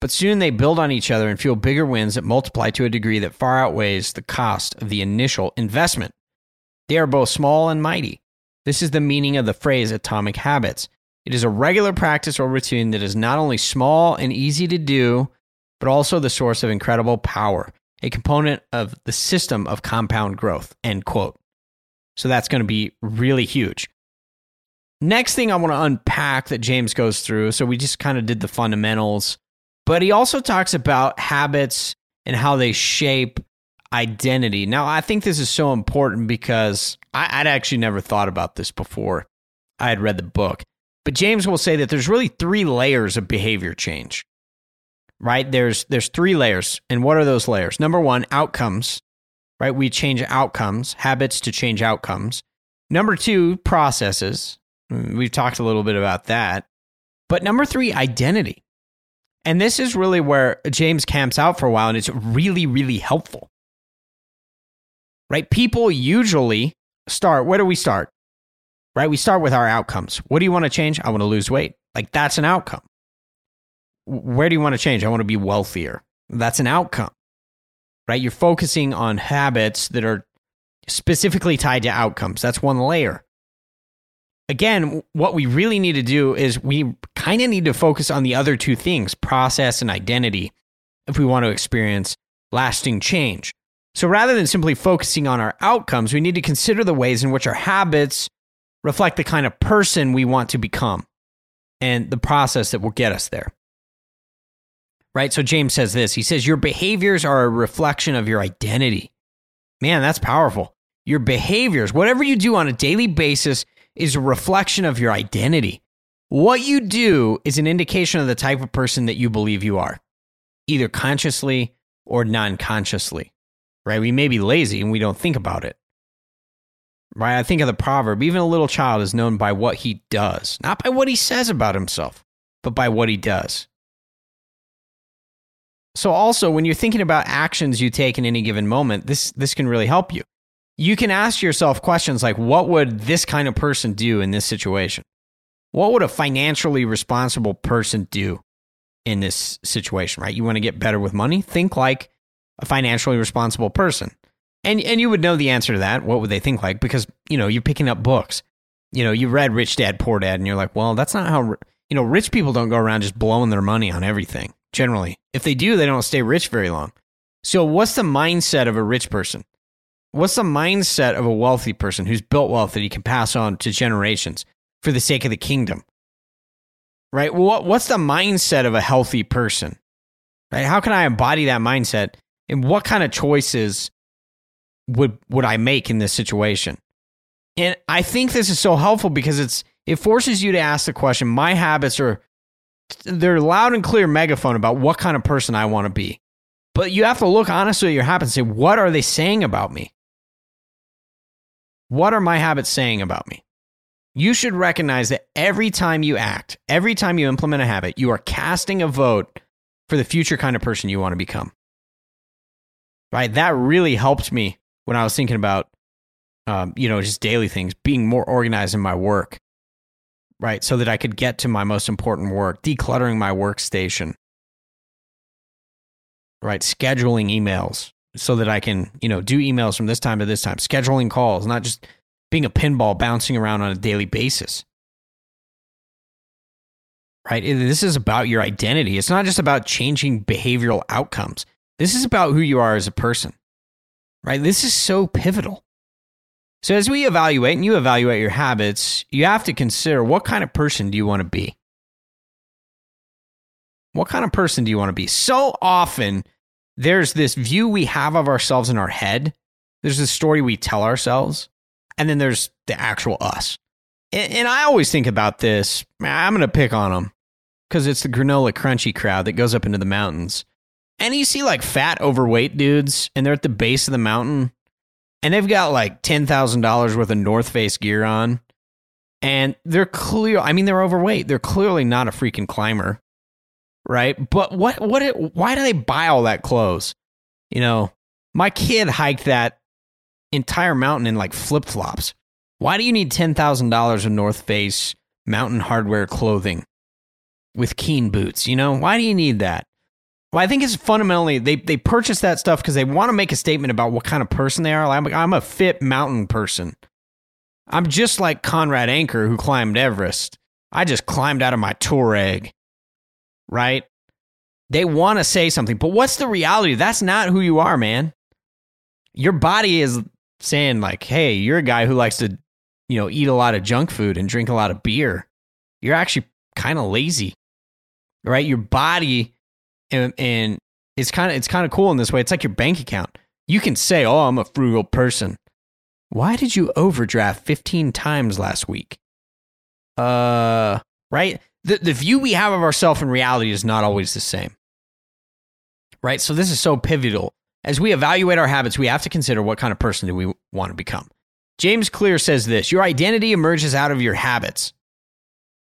but soon they build on each other and fuel bigger wins that multiply to a degree that far outweighs the cost of the initial investment. They are both small and mighty. This is the meaning of the phrase atomic habits. It is a regular practice or routine that is not only small and easy to do, but also the source of incredible power, a component of the system of compound growth. End quote. So that's going to be really huge. Next thing I want to unpack that James goes through. So we just kind of did the fundamentals, but he also talks about habits and how they shape identity. Now, I think this is so important because I, would actually never thought about this before I had read the book. But James will say that there's really three layers of behavior change. Right? There's there's three layers. And what are those layers? Number 1, outcomes. Right? We change outcomes, habits to change outcomes. Number 2, processes. We've talked a little bit about that. But number 3, identity. And this is really where James camps out for a while and it's really really helpful. Right? People usually start where do we start? right? We start with our outcomes. What do you want to change? I want to lose weight. Like that's an outcome. Where do you want to change? I want to be wealthier. That's an outcome, right? You're focusing on habits that are specifically tied to outcomes. That's one layer. Again, what we really need to do is we kind of need to focus on the other two things, process and identity, if we want to experience lasting change. So rather than simply focusing on our outcomes, we need to consider the ways in which our habits reflect the kind of person we want to become and the process that will get us there. Right? So James says this he says, Your behaviors are a reflection of your identity. Man, that's powerful. Your behaviors, whatever you do on a daily basis, is a reflection of your identity. What you do is an indication of the type of person that you believe you are, either consciously or non consciously. Right? We may be lazy and we don't think about it. Right? I think of the proverb even a little child is known by what he does, not by what he says about himself, but by what he does. So, also, when you're thinking about actions you take in any given moment, this, this can really help you. You can ask yourself questions like, what would this kind of person do in this situation? What would a financially responsible person do in this situation, right? You want to get better with money? Think like a financially responsible person. And and you would know the answer to that. What would they think like? Because you know you're picking up books. You know you read Rich Dad Poor Dad, and you're like, well, that's not how you know rich people don't go around just blowing their money on everything. Generally, if they do, they don't stay rich very long. So, what's the mindset of a rich person? What's the mindset of a wealthy person who's built wealth that he can pass on to generations for the sake of the kingdom? Right? What what's the mindset of a healthy person? Right? How can I embody that mindset? And what kind of choices would would I make in this situation? And I think this is so helpful because it's it forces you to ask the question. My habits are they're loud and clear megaphone about what kind of person I want to be. But you have to look honestly at your habits and say, what are they saying about me? What are my habits saying about me? You should recognize that every time you act, every time you implement a habit, you are casting a vote for the future kind of person you want to become. Right? That really helped me when I was thinking about, um, you know, just daily things, being more organized in my work, right? So that I could get to my most important work, decluttering my workstation, right? Scheduling emails so that I can, you know, do emails from this time to this time, scheduling calls, not just being a pinball bouncing around on a daily basis. Right? This is about your identity. It's not just about changing behavioral outcomes. This is about who you are as a person right? This is so pivotal. So, as we evaluate and you evaluate your habits, you have to consider what kind of person do you want to be? What kind of person do you want to be? So often, there's this view we have of ourselves in our head. There's this story we tell ourselves, and then there's the actual us. And, and I always think about this. I'm going to pick on them because it's the granola crunchy crowd that goes up into the mountains. And you see like fat, overweight dudes, and they're at the base of the mountain, and they've got like ten thousand dollars worth of North Face gear on, and they're clear. I mean, they're overweight. They're clearly not a freaking climber, right? But what? What? It, why do they buy all that clothes? You know, my kid hiked that entire mountain in like flip flops. Why do you need ten thousand dollars of North Face Mountain Hardwear clothing with Keen boots? You know, why do you need that? Well, I think it's fundamentally they they purchase that stuff because they want to make a statement about what kind of person they are. Like, I'm, I'm a fit mountain person. I'm just like Conrad Anker who climbed Everest. I just climbed out of my Touareg, right? They want to say something, but what's the reality? That's not who you are, man. Your body is saying like, "Hey, you're a guy who likes to, you know, eat a lot of junk food and drink a lot of beer. You're actually kind of lazy." Right? Your body and, and it's kind of it's kind of cool in this way. It's like your bank account. You can say, "Oh, I'm a frugal person." Why did you overdraft 15 times last week? Uh, right? The the view we have of ourselves in reality is not always the same. Right? So this is so pivotal. As we evaluate our habits, we have to consider what kind of person do we want to become. James Clear says this, your identity emerges out of your habits.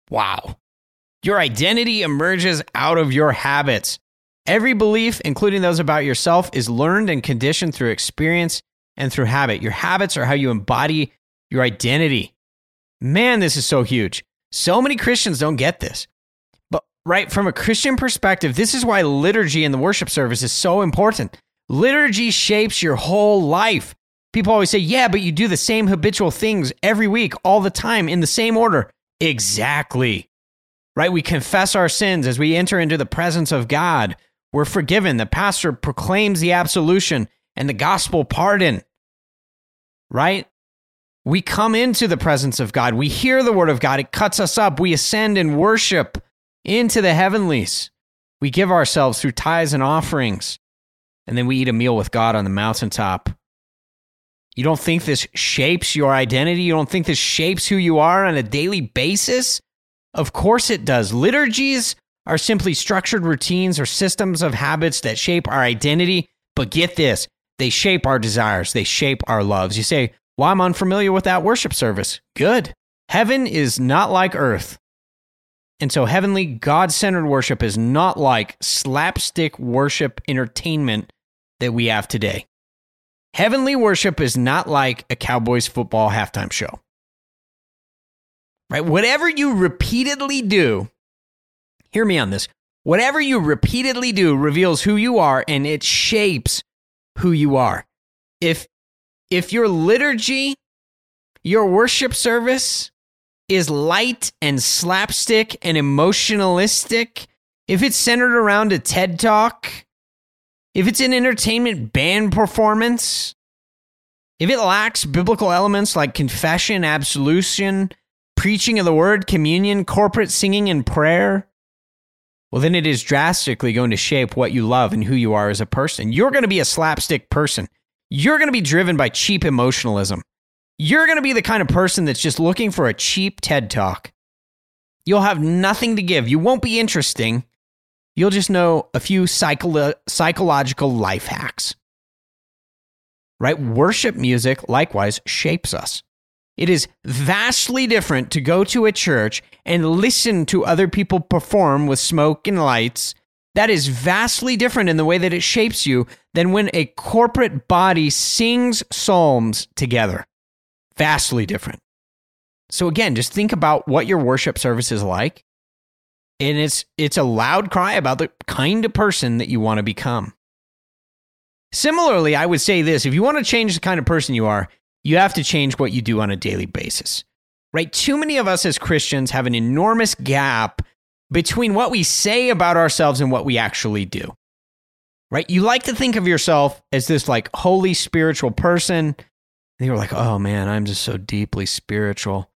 Wow. Your identity emerges out of your habits. Every belief, including those about yourself, is learned and conditioned through experience and through habit. Your habits are how you embody your identity. Man, this is so huge. So many Christians don't get this. But, right, from a Christian perspective, this is why liturgy in the worship service is so important. Liturgy shapes your whole life. People always say, yeah, but you do the same habitual things every week, all the time, in the same order. Exactly. Right? We confess our sins as we enter into the presence of God. We're forgiven. The pastor proclaims the absolution and the gospel pardon. Right? We come into the presence of God. We hear the word of God. It cuts us up. We ascend in worship into the heavenlies. We give ourselves through tithes and offerings. And then we eat a meal with God on the mountaintop. You don't think this shapes your identity? You don't think this shapes who you are on a daily basis? Of course it does. Liturgies are simply structured routines or systems of habits that shape our identity. But get this, they shape our desires, they shape our loves. You say, Well, I'm unfamiliar with that worship service. Good. Heaven is not like earth. And so, heavenly, God centered worship is not like slapstick worship entertainment that we have today. Heavenly worship is not like a Cowboys football halftime show. Right? Whatever you repeatedly do Hear me on this. Whatever you repeatedly do reveals who you are and it shapes who you are. If if your liturgy, your worship service is light and slapstick and emotionalistic, if it's centered around a TED talk, if it's an entertainment band performance, if it lacks biblical elements like confession, absolution, preaching of the word, communion, corporate singing, and prayer, well, then it is drastically going to shape what you love and who you are as a person. You're going to be a slapstick person. You're going to be driven by cheap emotionalism. You're going to be the kind of person that's just looking for a cheap TED talk. You'll have nothing to give. You won't be interesting. You'll just know a few psycho- psychological life hacks. Right? Worship music likewise shapes us. It is vastly different to go to a church and listen to other people perform with smoke and lights. That is vastly different in the way that it shapes you than when a corporate body sings psalms together. Vastly different. So again, just think about what your worship service is like. And it's it's a loud cry about the kind of person that you want to become. Similarly, I would say this, if you want to change the kind of person you are, you have to change what you do on a daily basis. Right? Too many of us as Christians have an enormous gap between what we say about ourselves and what we actually do. Right? You like to think of yourself as this like holy spiritual person. And you're like, oh man, I'm just so deeply spiritual.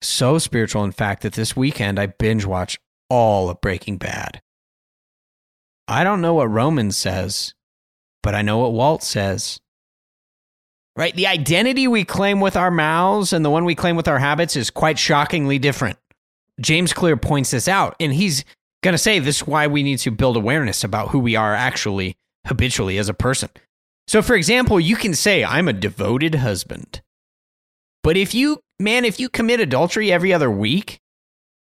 So spiritual, in fact, that this weekend I binge watched all of Breaking Bad. I don't know what Roman says, but I know what Walt says right? The identity we claim with our mouths and the one we claim with our habits is quite shockingly different. James Clear points this out, and he's going to say this is why we need to build awareness about who we are actually habitually as a person. So, for example, you can say, I'm a devoted husband. But if you, man, if you commit adultery every other week,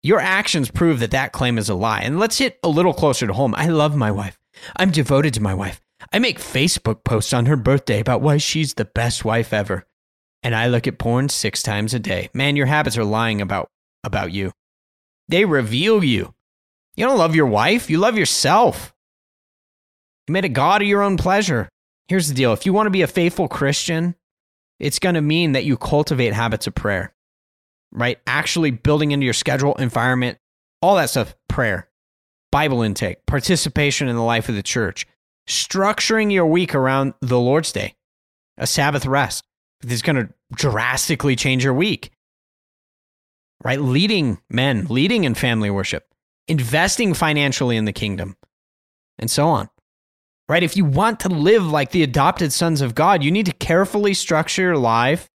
your actions prove that that claim is a lie. And let's hit a little closer to home. I love my wife. I'm devoted to my wife. I make Facebook posts on her birthday about why she's the best wife ever. And I look at porn six times a day. Man, your habits are lying about about you. They reveal you. You don't love your wife, you love yourself. You made a God of your own pleasure. Here's the deal if you want to be a faithful Christian, it's going to mean that you cultivate habits of prayer, right? Actually building into your schedule, environment, all that stuff, prayer, Bible intake, participation in the life of the church, structuring your week around the Lord's Day, a Sabbath rest. This is going to drastically change your week, right? Leading men, leading in family worship, investing financially in the kingdom, and so on. Right? If you want to live like the adopted sons of God, you need to carefully structure your life,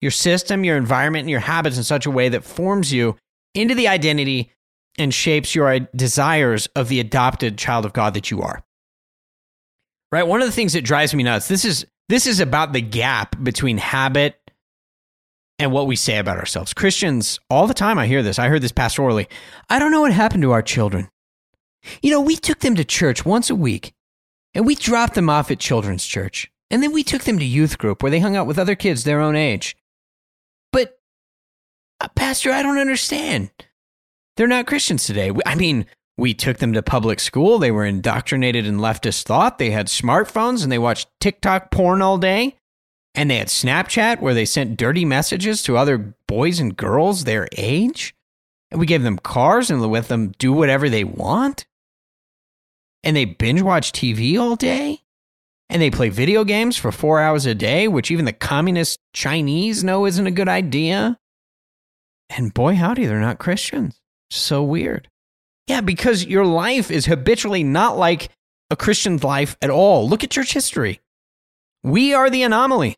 your system, your environment, and your habits in such a way that forms you into the identity and shapes your uh, desires of the adopted child of God that you are. Right? One of the things that drives me nuts, this is this is about the gap between habit and what we say about ourselves. Christians, all the time I hear this. I heard this pastorally. I don't know what happened to our children. You know, we took them to church once a week and we dropped them off at children's church. And then we took them to youth group where they hung out with other kids their own age. But, uh, Pastor, I don't understand. They're not Christians today. I mean, we took them to public school. They were indoctrinated in leftist thought. They had smartphones and they watched TikTok porn all day. And they had Snapchat where they sent dirty messages to other boys and girls their age. And we gave them cars and let them do whatever they want. And they binge watch TV all day. And they play video games for four hours a day, which even the communist Chinese know isn't a good idea. And boy, howdy, they're not Christians. So weird. Yeah, because your life is habitually not like a Christian's life at all. Look at church history. We are the anomaly.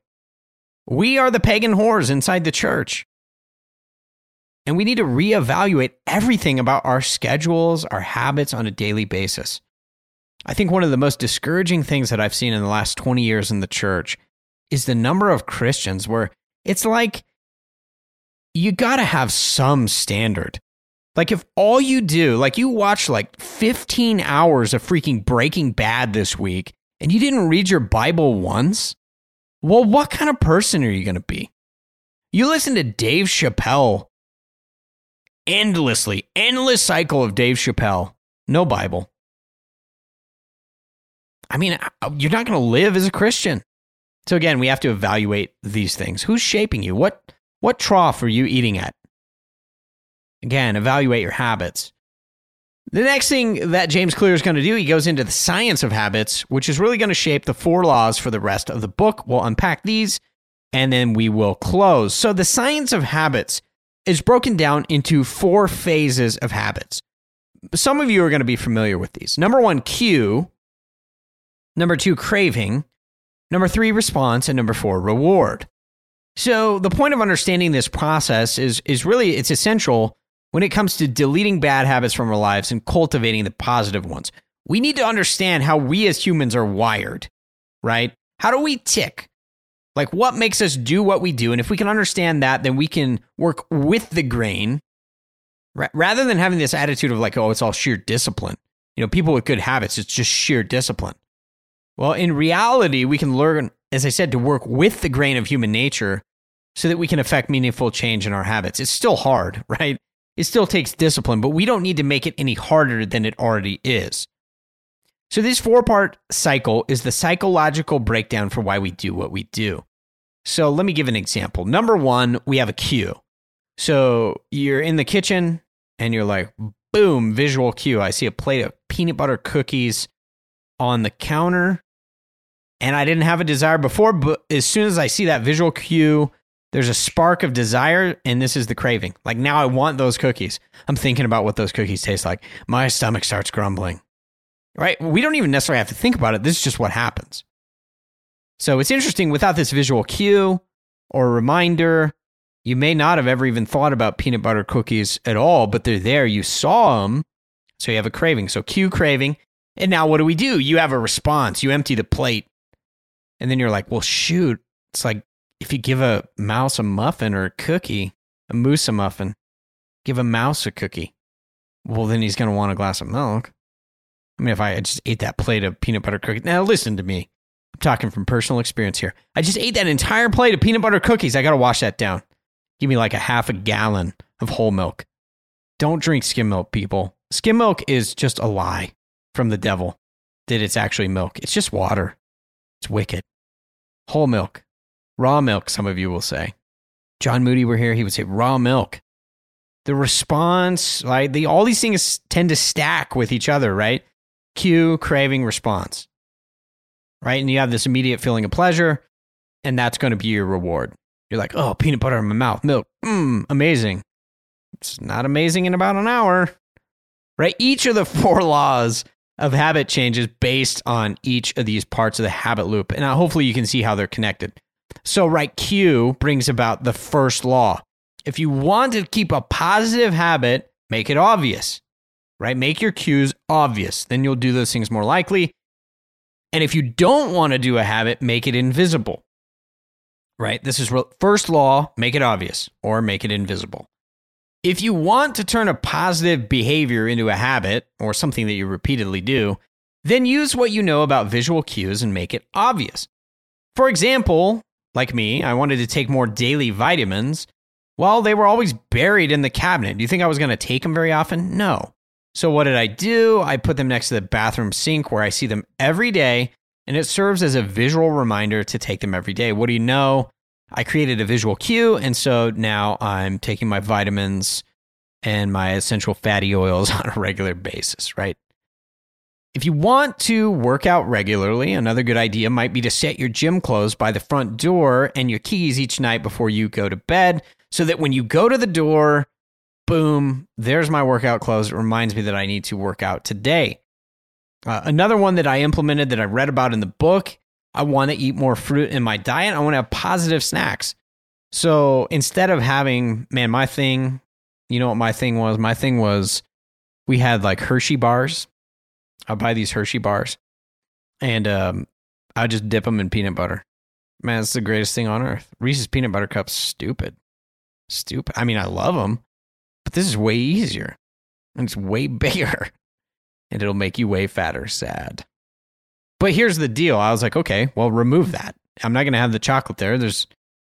We are the pagan whores inside the church. And we need to reevaluate everything about our schedules, our habits on a daily basis. I think one of the most discouraging things that I've seen in the last 20 years in the church is the number of Christians where it's like you got to have some standard. Like if all you do, like you watch like 15 hours of freaking Breaking Bad this week and you didn't read your Bible once, well, what kind of person are you going to be? You listen to Dave Chappelle endlessly, endless cycle of Dave Chappelle, no Bible. I mean, you're not going to live as a Christian. So again, we have to evaluate these things. Who's shaping you? What what trough are you eating at? Again, evaluate your habits. The next thing that James Clear is going to do, he goes into the science of habits, which is really going to shape the four laws for the rest of the book. We'll unpack these and then we will close. So, the science of habits is broken down into four phases of habits. Some of you are going to be familiar with these. Number one, cue. Number two, craving. Number three, response. And number four, reward. So, the point of understanding this process is, is really it's essential when it comes to deleting bad habits from our lives and cultivating the positive ones. We need to understand how we as humans are wired, right? How do we tick? Like, what makes us do what we do? And if we can understand that, then we can work with the grain rather than having this attitude of like, oh, it's all sheer discipline. You know, people with good habits, it's just sheer discipline. Well, in reality, we can learn, as I said, to work with the grain of human nature so that we can affect meaningful change in our habits. It's still hard, (laughs) right? It still takes discipline, but we don't need to make it any harder than it already is. So, this four part cycle is the psychological breakdown for why we do what we do. So, let me give an example. Number one, we have a cue. So, you're in the kitchen and you're like, boom, visual cue. I see a plate of peanut butter cookies on the counter. And I didn't have a desire before, but as soon as I see that visual cue, there's a spark of desire and this is the craving. Like now i want those cookies. I'm thinking about what those cookies taste like. My stomach starts grumbling. Right? We don't even necessarily have to think about it. This is just what happens. So it's interesting without this visual cue or reminder you may not have ever even thought about peanut butter cookies at all but they're there. You saw them so you have a craving. So cue craving. And now what do we do? You have a response. You empty the plate. And then you're like well shoot. It's like if you give a mouse a muffin or a cookie, a moose a muffin, give a mouse a cookie, well, then he's going to want a glass of milk. I mean, if I just ate that plate of peanut butter cookies, now listen to me. I'm talking from personal experience here. I just ate that entire plate of peanut butter cookies. I got to wash that down. Give me like a half a gallon of whole milk. Don't drink skim milk, people. Skim milk is just a lie from the devil. that it's actually milk. It's just water. It's wicked. Whole milk. Raw milk, some of you will say. John Moody were here, he would say raw milk. The response, like the all these things tend to stack with each other, right? Cue, craving, response. Right? And you have this immediate feeling of pleasure, and that's going to be your reward. You're like, oh, peanut butter in my mouth, milk, mmm, amazing. It's not amazing in about an hour. Right? Each of the (laughs) four laws of habit changes based on each of these parts of the habit loop. And hopefully you can see how they're connected. So, right, cue brings about the first law. If you want to keep a positive habit, make it obvious, right? Make your cues obvious. Then you'll do those things more likely. And if you don't want to do a habit, make it invisible, right? This is first law make it obvious or make it invisible. If you want to turn a positive behavior into a habit or something that you repeatedly do, then use what you know about visual cues and make it obvious. For example, like me, I wanted to take more daily vitamins. Well, they were always buried in the cabinet. Do you think I was going to take them very often? No. So, what did I do? I put them next to the bathroom sink where I see them every day, and it serves as a visual reminder to take them every day. What do you know? I created a visual cue, and so now I'm taking my vitamins and my essential fatty oils (laughs) on a regular basis, right? If you want to work out regularly, another good idea might be to set your gym clothes by the front door and your keys each night before you go to bed so that when you go to the door, boom, there's my workout clothes. It reminds me that I need to work out today. Uh, another one that I implemented that I read about in the book I want to eat more fruit in my diet. I want to have positive snacks. So instead of having, man, my thing, you know what my thing was? My thing was we had like Hershey bars. I'll buy these Hershey bars and um, I just dip them in peanut butter. Man, it's the greatest thing on earth. Reese's peanut butter cups, stupid. Stupid. I mean, I love them, but this is way easier and it's way (laughs) bigger and it'll make you way fatter. Sad. But here's the deal. I was like, okay, well, remove that. I'm not going to have the chocolate there. There's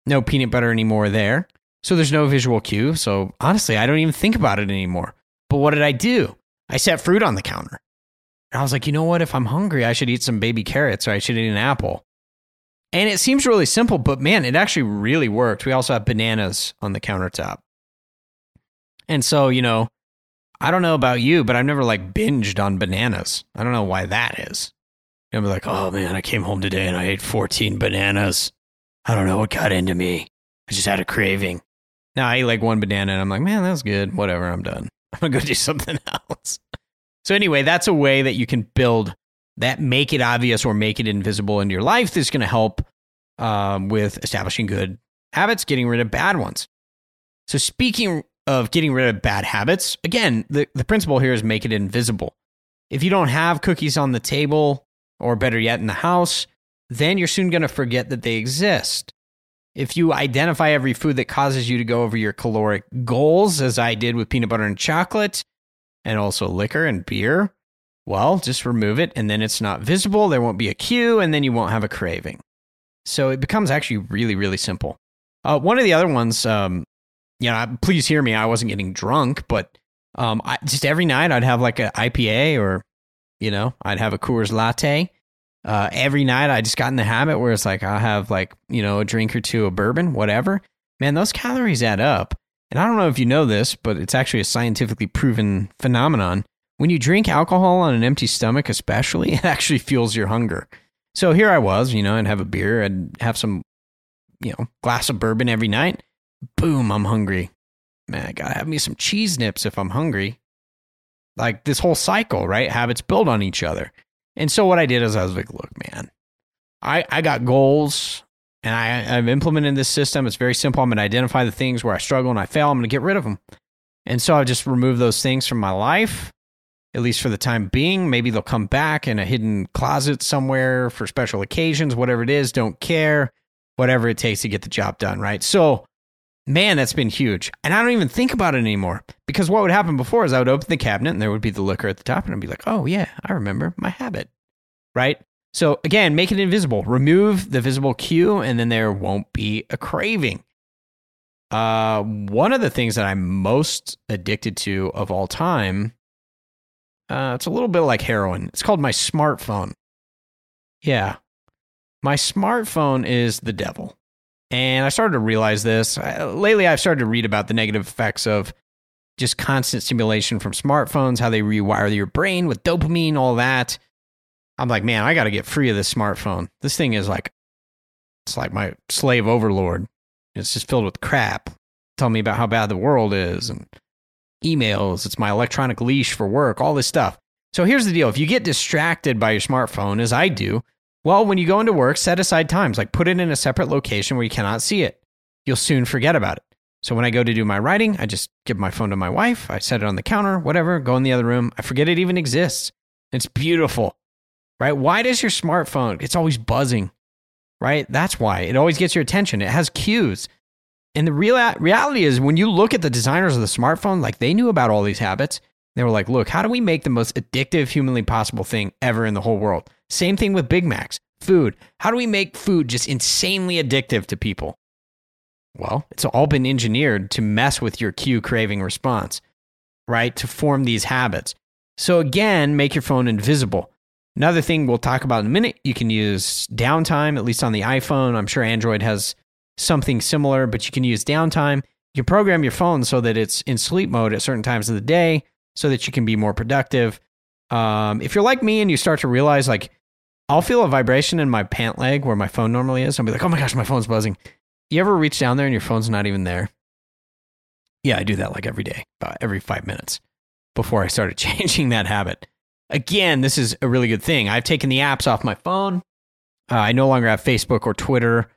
no peanut butter anymore there. So there's no visual cue. So honestly, I don't even think about it anymore. But what did I do? I set fruit on the counter. And I was like, you know what? If I'm hungry, I should eat some baby carrots or I should eat an apple. And it seems really simple, but man, it actually really worked. We also have bananas on the countertop. And so, you know, I don't know about you, but I've never like binged on bananas. I don't know why that is. And be like, oh man, I came home today and I ate 14 bananas. I don't know what got into me. I just had a craving. Now I ate like one banana and I'm like, man, that's good. Whatever, I'm done. (laughs) I'm gonna go do something (laughs) else. So anyway, that's a way that you can build that make it obvious or make it invisible in your life that's going to help um, with establishing good habits, getting rid of bad ones. So speaking of getting rid of bad habits, again, the, the principle here is make it invisible. If you don't have cookies on the table, or better yet, in the house, then you're soon going to forget that they exist. If you identify every food that causes you to go over your caloric goals, as I did with peanut butter and chocolate, and also liquor and beer, well, just remove it and then it's not visible. There won't be a cue and then you won't have a craving. So it becomes actually really, really simple. Uh, one of the other ones, um, you know, please hear me. I wasn't getting drunk, but um, I, just every night I'd have like an IPA or you know, I'd have a Coors latte. Uh, every night I just got in the habit where it's like I'll have like, you know, a drink or two of bourbon, whatever. Man, those calories add up. And I don't know if you know this, but it's actually a scientifically proven phenomenon. When you drink alcohol on an empty stomach, especially, (laughs) it actually fuels your hunger. So here I was, you know, I'd have a beer, I'd have some, you know, glass of bourbon every night. Boom, I'm hungry. Man, I gotta have me some cheese nips if I'm hungry like this whole cycle, right? Habits build on each other. And so what I did is I was like, look, man, I, I got goals and I, I've implemented this system. It's very simple. I'm going to identify the things where I struggle and I fail. I'm going to get rid of them. And so I've just remove those things from my life, at least for the time being. Maybe they'll come back in a hidden closet somewhere for special occasions, whatever it is. Don't care, whatever it takes to get the job done, right? So Man, that's been huge. And I don't even think about it anymore because what would happen before is I would open the cabinet and there would be the liquor at the top and I'd be like, oh, yeah, I remember my habit. Right? So again, make it invisible. Remove the visible cue and then there won't be a craving. Uh, one of the things that I'm most addicted to of all time Uh, it's a little bit like heroin. It's called my smartphone. Yeah. My smartphone is the devil. And I started to realize this. I, lately, I've started to read about the negative effects of just constant stimulation from smartphones, how they rewire your brain with dopamine, all that. I'm like, man, I got to get free of this smartphone. This thing is like, it's like my slave overlord. It's just filled with crap. Tell me about how bad the world is and emails. It's my electronic leash for work, all this stuff. So here's the deal if you get distracted by your smartphone, as I do, well, when you go into work, set aside times, like put it in a separate location where you cannot see it. You'll soon forget about it. So when I go to do my writing, I just give my phone to my wife. I set it on the counter, whatever, go in the other room. I forget it even exists. It's beautiful, right? Why does your smartphone, it's always buzzing, right? That's why it always gets your attention. It has cues. And the real reality is when you look at the designers of the smartphone, like they knew about all these habits. They were like, look, how do we make the most addictive humanly possible thing ever in the whole world? Same thing with Big Macs, food. How do we make food just insanely addictive to people? Well, it's all been engineered to mess with your cue craving response, right? To form these habits. So, again, make your phone invisible. Another thing we'll talk about in a minute, you can use downtime, at least on the iPhone. I'm sure Android has something similar, but you can use downtime. You can program your phone so that it's in sleep mode at certain times of the day so that you can be more productive. Um, if you're like me and you start to realize, like, I'll feel a vibration in my pant leg where my phone normally is. I'll be like, oh my gosh, my phone's buzzing. You ever reach down there and your phone's not even there? Yeah, I do that like every day, about every five minutes before I started (laughs) changing that habit. Again, this is a really good thing. I've taken the apps off my phone. Uh, I no longer have Facebook or Twitter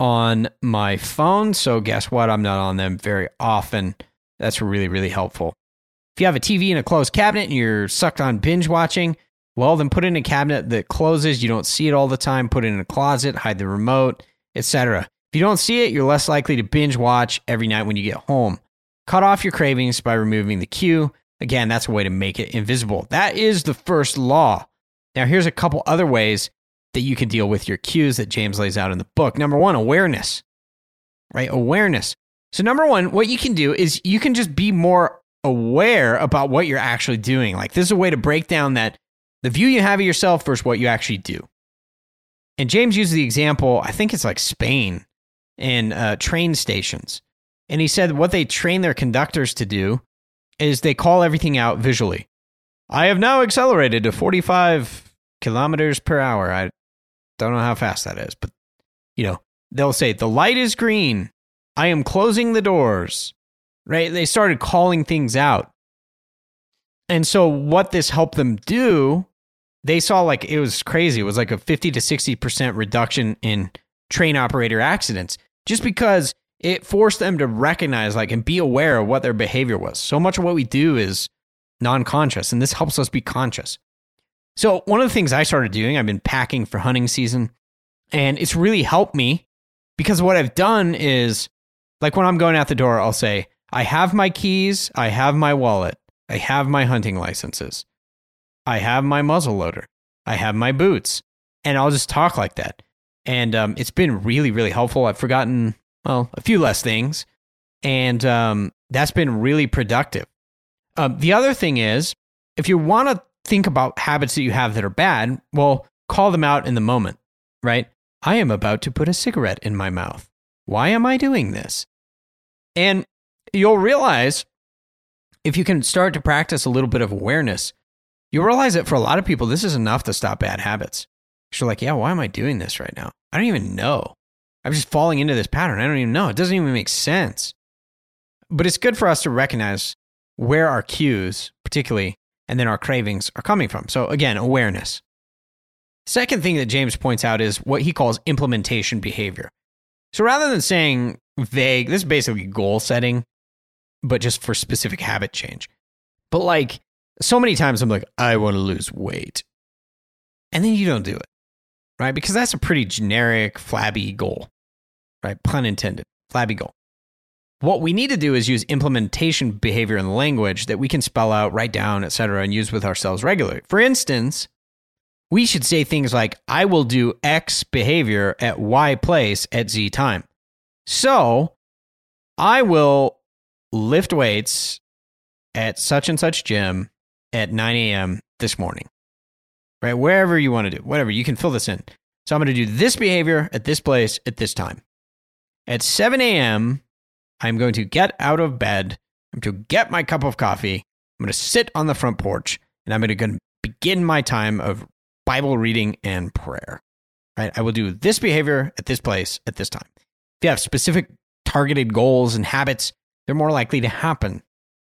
on my phone. So, guess what? I'm not on them very often. That's really, really helpful. If you have a TV in a closed cabinet and you're sucked on binge watching, well, then put it in a cabinet that closes. You don't see it all the time. Put it in a closet, hide the remote, etc. If you don't see it, you're less likely to binge watch every night when you get home. Cut off your cravings by removing the cue. Again, that's a way to make it invisible. That is the first law. Now, here's a couple other ways that you can deal with your cues that James lays out in the book. Number one, awareness, right? Awareness. So, number one, what you can do is you can just be more aware about what you're actually doing. Like, this is a way to break down that the view you have of yourself versus what you actually do. And James uses the example, I think it's like Spain and uh, train stations. And he said what they train their conductors to do is they call everything out visually. I have now accelerated to 45 kilometers per hour. I don't know how fast that is, but you know, they'll say the light is green. I am closing the doors. Right? They started calling things out. And so what this helped them do, they saw like it was crazy. It was like a 50 to 60% reduction in train operator accidents just because it forced them to recognize like and be aware of what their behavior was. So much of what we do is non-conscious and this helps us be conscious. So, one of the things I started doing, I've been packing for hunting season, and it's really helped me because what I've done is like when I'm going out the door, I'll say, I have my keys, I have my wallet, I have my hunting licenses, I have my muzzle loader, I have my boots, and I'll just talk like that. And um, it's been really, really helpful. I've forgotten, well, a few less things, and um, that's been really productive. Um, the other thing is, if you want to think about habits that you have that are bad, well, call them out in the moment, right? I am about to put a cigarette in my mouth. Why am I doing this? And you'll realize if you can start to practice a little bit of awareness, you'll realize that for a lot of people, this is enough to stop bad habits. You're like, yeah, why am I doing this right now? I don't even know. I'm just falling into this pattern. I don't even know. It doesn't even make sense. But it's good for us to recognize where our cues, particularly and then our cravings are coming from. So, again, awareness. Second thing that James points out is what he calls implementation behavior. So, rather than saying vague, this is basically goal setting, but just for specific habit change. But, like, so many times I'm like, I want to lose weight. And then you don't do it, right? Because that's a pretty generic, flabby goal, right? Pun intended, flabby goal. What we need to do is use implementation behavior in the language that we can spell out, write down, etc., and use with ourselves regularly. For instance, we should say things like, I will do X behavior at Y place at Z time. So I will lift weights at such and such gym at 9 a.m. this morning, right? Wherever you want to do, whatever, you can fill this in. So I'm going to do this behavior at this place at this time. At 7 a.m., I'm going to get out of bed. I'm going to get my cup of coffee. I'm going to sit on the front porch and I'm going to begin my time of Bible reading and prayer. Right? I will do this behavior at this place at this time. If you have specific targeted goals and habits, they're more likely to happen,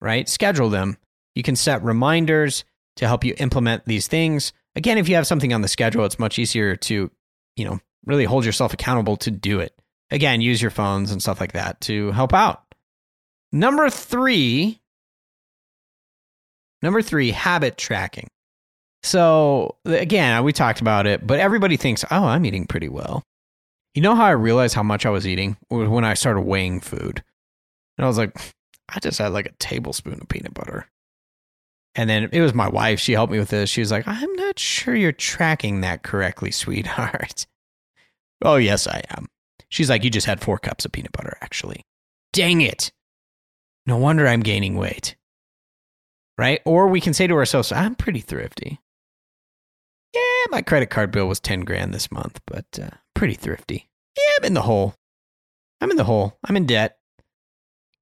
right? Schedule them. You can set reminders to help you implement these things. Again, if you have something on the schedule, it's much easier to, you know, really hold yourself accountable to do it. Again, use your phones and stuff like that to help out. Number three, number three, habit tracking. So again, we talked about it, but everybody thinks, oh, I'm eating pretty well. You know how I realized how much I was eating was when I started weighing food. And I was like, I just had like a tablespoon of peanut butter. And then it was my wife. She helped me with this. She was like, I'm not sure you're tracking that correctly, sweetheart. (laughs) oh, yes, I am. She's like, You just had four cups of peanut butter, actually. Dang it. No wonder I'm gaining weight. Right? Or we can say to ourselves, I'm pretty thrifty. Yeah, my credit card bill was 10 grand this month, but uh, pretty thrifty. Yeah, I'm in the hole. I'm in the hole. I'm in debt.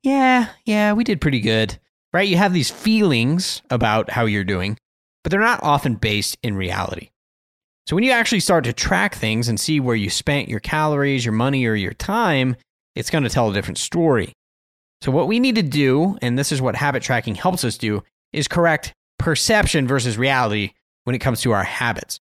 Yeah, yeah, we did pretty good. Right? You have these feelings about how you're doing, but they're not often based in reality. So when you actually start to track things and see where you spent your calories, your money, or your time, it's going to tell a different story. So what we need to do, and this is what habit tracking helps us do, is correct perception versus reality when it comes to our habits.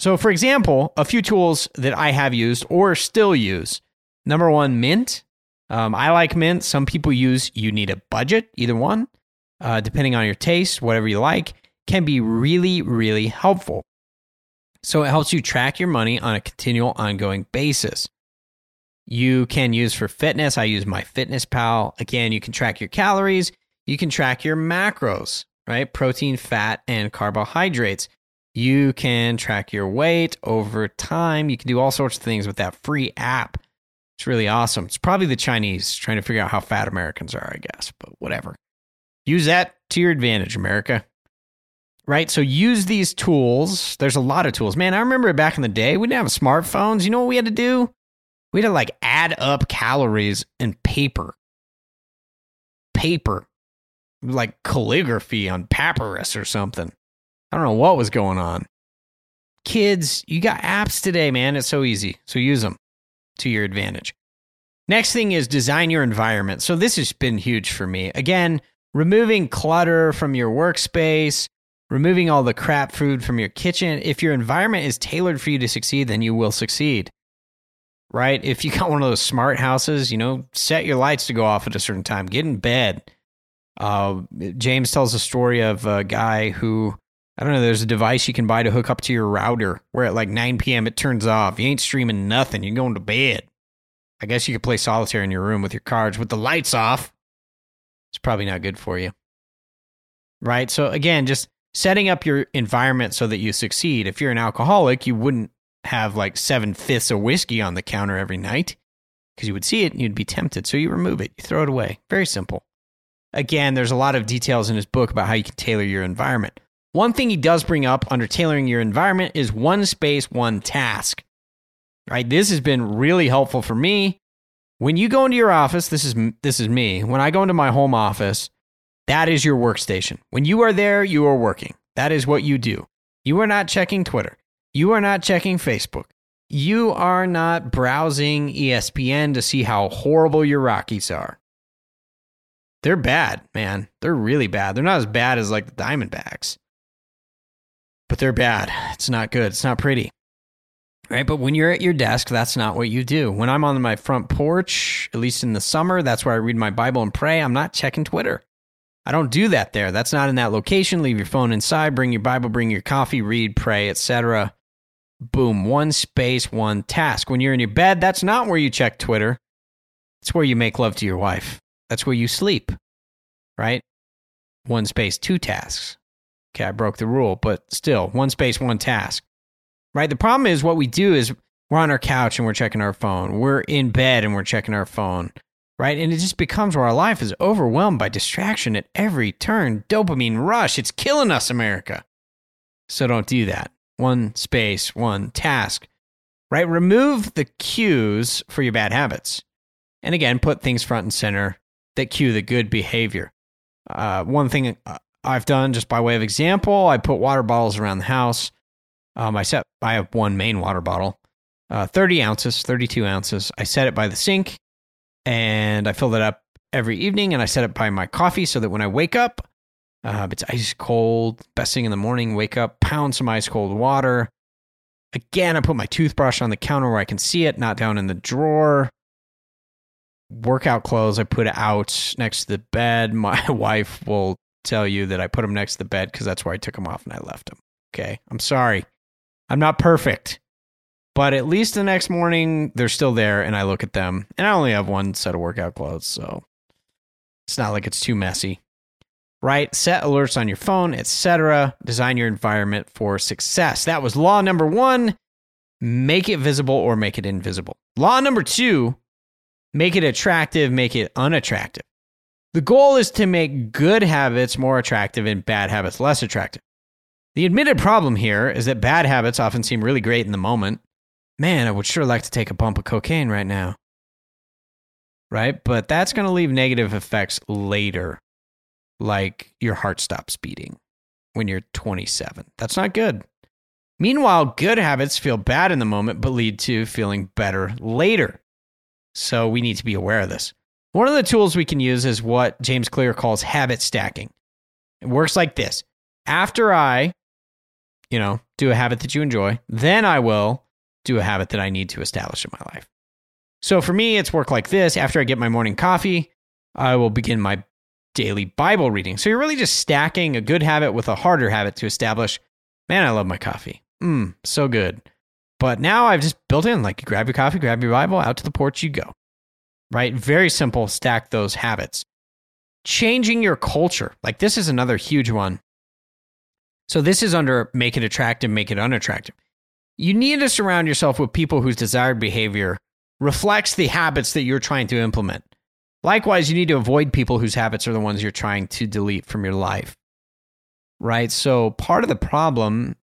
So, for example, a few tools that I have used or still use. Number one, Mint. Um, I like Mint. Some people use you need a budget, either one, uh, depending on your taste, whatever you like, can be really, really helpful. So, it helps you track your money on a continual, ongoing basis. You can use for fitness. I use my Fitness Pal. Again, you can track your calories. You can track your macros, right? Protein, fat, and carbohydrates. You can track your weight over time. You can do all sorts of things with that free app. It's really awesome. It's probably the Chinese trying to figure out how fat Americans are, I guess, but whatever. Use that to your advantage, America. Right? So use these tools. There's a lot of tools. Man, I remember back in the day, we didn't have smartphones. You know what we had to do? We had to like add up calories in paper. Paper. Like calligraphy on papyrus or something. I don't know what was going on. Kids, you got apps today, man. It's so easy. So use them to your advantage. Next thing is design your environment. So this has been huge for me. Again, removing clutter from your workspace, removing all the crap food from your kitchen. If your environment is tailored for you to succeed, then you will succeed. Right? If you (laughs) got one of those smart houses, you know, set your lights to go off at a certain time. Get in bed. Uh, James tells a story of a guy who I don't know, there's a device you can buy to hook up to your router where at like 9 p.m. it turns off. You ain't streaming nothing. You're going to bed. I guess you could play solitaire in your room with your cards with the lights off. It's probably not good for you. Right? So, again, just setting up your environment so that you succeed. If you're an alcoholic, you wouldn't have like seven fifths of whiskey on the counter every night because you would see it and you'd be tempted. So, you remove it, you throw it away. Very simple. Again, there's a lot of details in his book about how you can tailor your environment. One thing he does bring up under tailoring your environment is one space, one task. Right? This has been really helpful for me. When you go into your office, this is this is me. When I go into my home office, that is your workstation. When you are there, you are working. That is what you do. You are not checking Twitter. You are not checking Facebook. You are not browsing ESPN to see how horrible your Rockies are. They're bad, man. They're really bad. They're not as bad as like the Diamondbacks but they're bad. It's not good. It's not pretty. Right. But when you're at your desk, that's not what you do. When I'm on my front porch, at least in the summer, that's where I read my Bible and pray. I'm not checking Twitter. I don't do that there. That's not in that location. Leave your phone inside, bring your Bible, bring your coffee, read, pray, etc. Boom, one space, one task. When you're in your bed, that's not where you check Twitter. It's where you make love to your wife. That's where you sleep. Right? One space, two tasks. Okay, I broke the rule, but still, one space, one task. Right? The problem is what we do is we're on our couch and we're checking our phone. We're in bed and we're checking our phone. right? And it just becomes where our life is overwhelmed by distraction at every turn. Dopamine rush. It's killing us, America. So don't do that. One space, one task, right? Remove the cues for your bad habits. And again, put things front and center that cue the good behavior. Uh, one thing uh, I've done just by way of example, I put water bottles around the house. Um, I set, I have one main water bottle, uh, 30 ounces, 32 ounces. I set it by the sink and I fill it up every evening and I set it by my coffee so that when I wake up, uh, it's ice cold. Best thing in the morning, wake up, pound some ice cold water. Again, I put my toothbrush on the counter where I can see it, not down in the drawer. Workout clothes, I put out next to the bed. My (laughs) wife will tell you that I put them next to the bed because that's where I took them off and I left them. Okay. I'm sorry. I'm not perfect. But at least the next morning, they're still there and I look at them. And I only have one set of workout clothes. So it's not like it's too messy right? Set alerts on your phone, etc. Design your environment for success. That was law number one make it visible or make it invisible. Law number two make it attractive, make it unattractive. The goal is to make good habits more attractive and bad habits less attractive. The admitted problem here is that bad habits often seem really great in the moment. Man, I would sure like to take a bump of cocaine right now. Right? But that's going to leave negative effects later like your heart stops beating when you're 27. That's not good. Meanwhile, good habits feel bad in the moment, but lead to feeling better later. So we need to be aware of this. One of the tools we can use is what James Clear calls habit stacking. It works like this. After I, you know, do a habit that you enjoy, then I will do a habit that I need to establish in my life. So for me, it's work like this. After I get my morning coffee, I will begin my daily Bible reading. So you're really just stacking a good habit with a harder habit to establish, man, I love my coffee. Mmm, so good. But now I've just built in like you grab your coffee, grab your Bible, out to the porch you go. Right? Very simple, stack those habits. Changing your culture. Like this is another huge one. So this is under make it attractive, make it unattractive. You need to surround yourself with people whose desired behavior reflects the habits that you're trying to implement. Likewise, you need to avoid people whose habits are the ones you're trying to delete from your life. Right? So, part of the problem,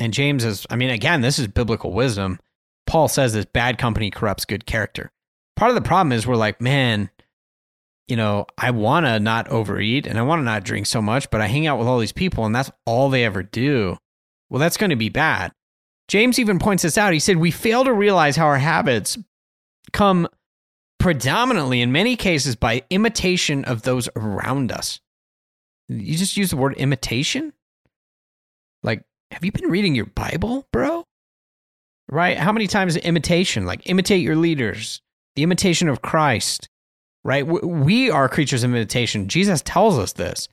and James is, I mean, again, this is biblical wisdom. Paul says this bad company corrupts good character. Part of the problem is we're like, man, you know, I want to not overeat and I want to not drink so much, but I hang out with all these people and that's all they ever do. Well, that's going to be bad. James even points this out. He said, We fail to realize how our habits come predominantly in many cases by imitation of those around us. You just use the word imitation? Like, have you been reading your Bible, bro? Right? How many times imitation? Like, imitate your leaders, the imitation of Christ, right? We are creatures of imitation. Jesus tells us this,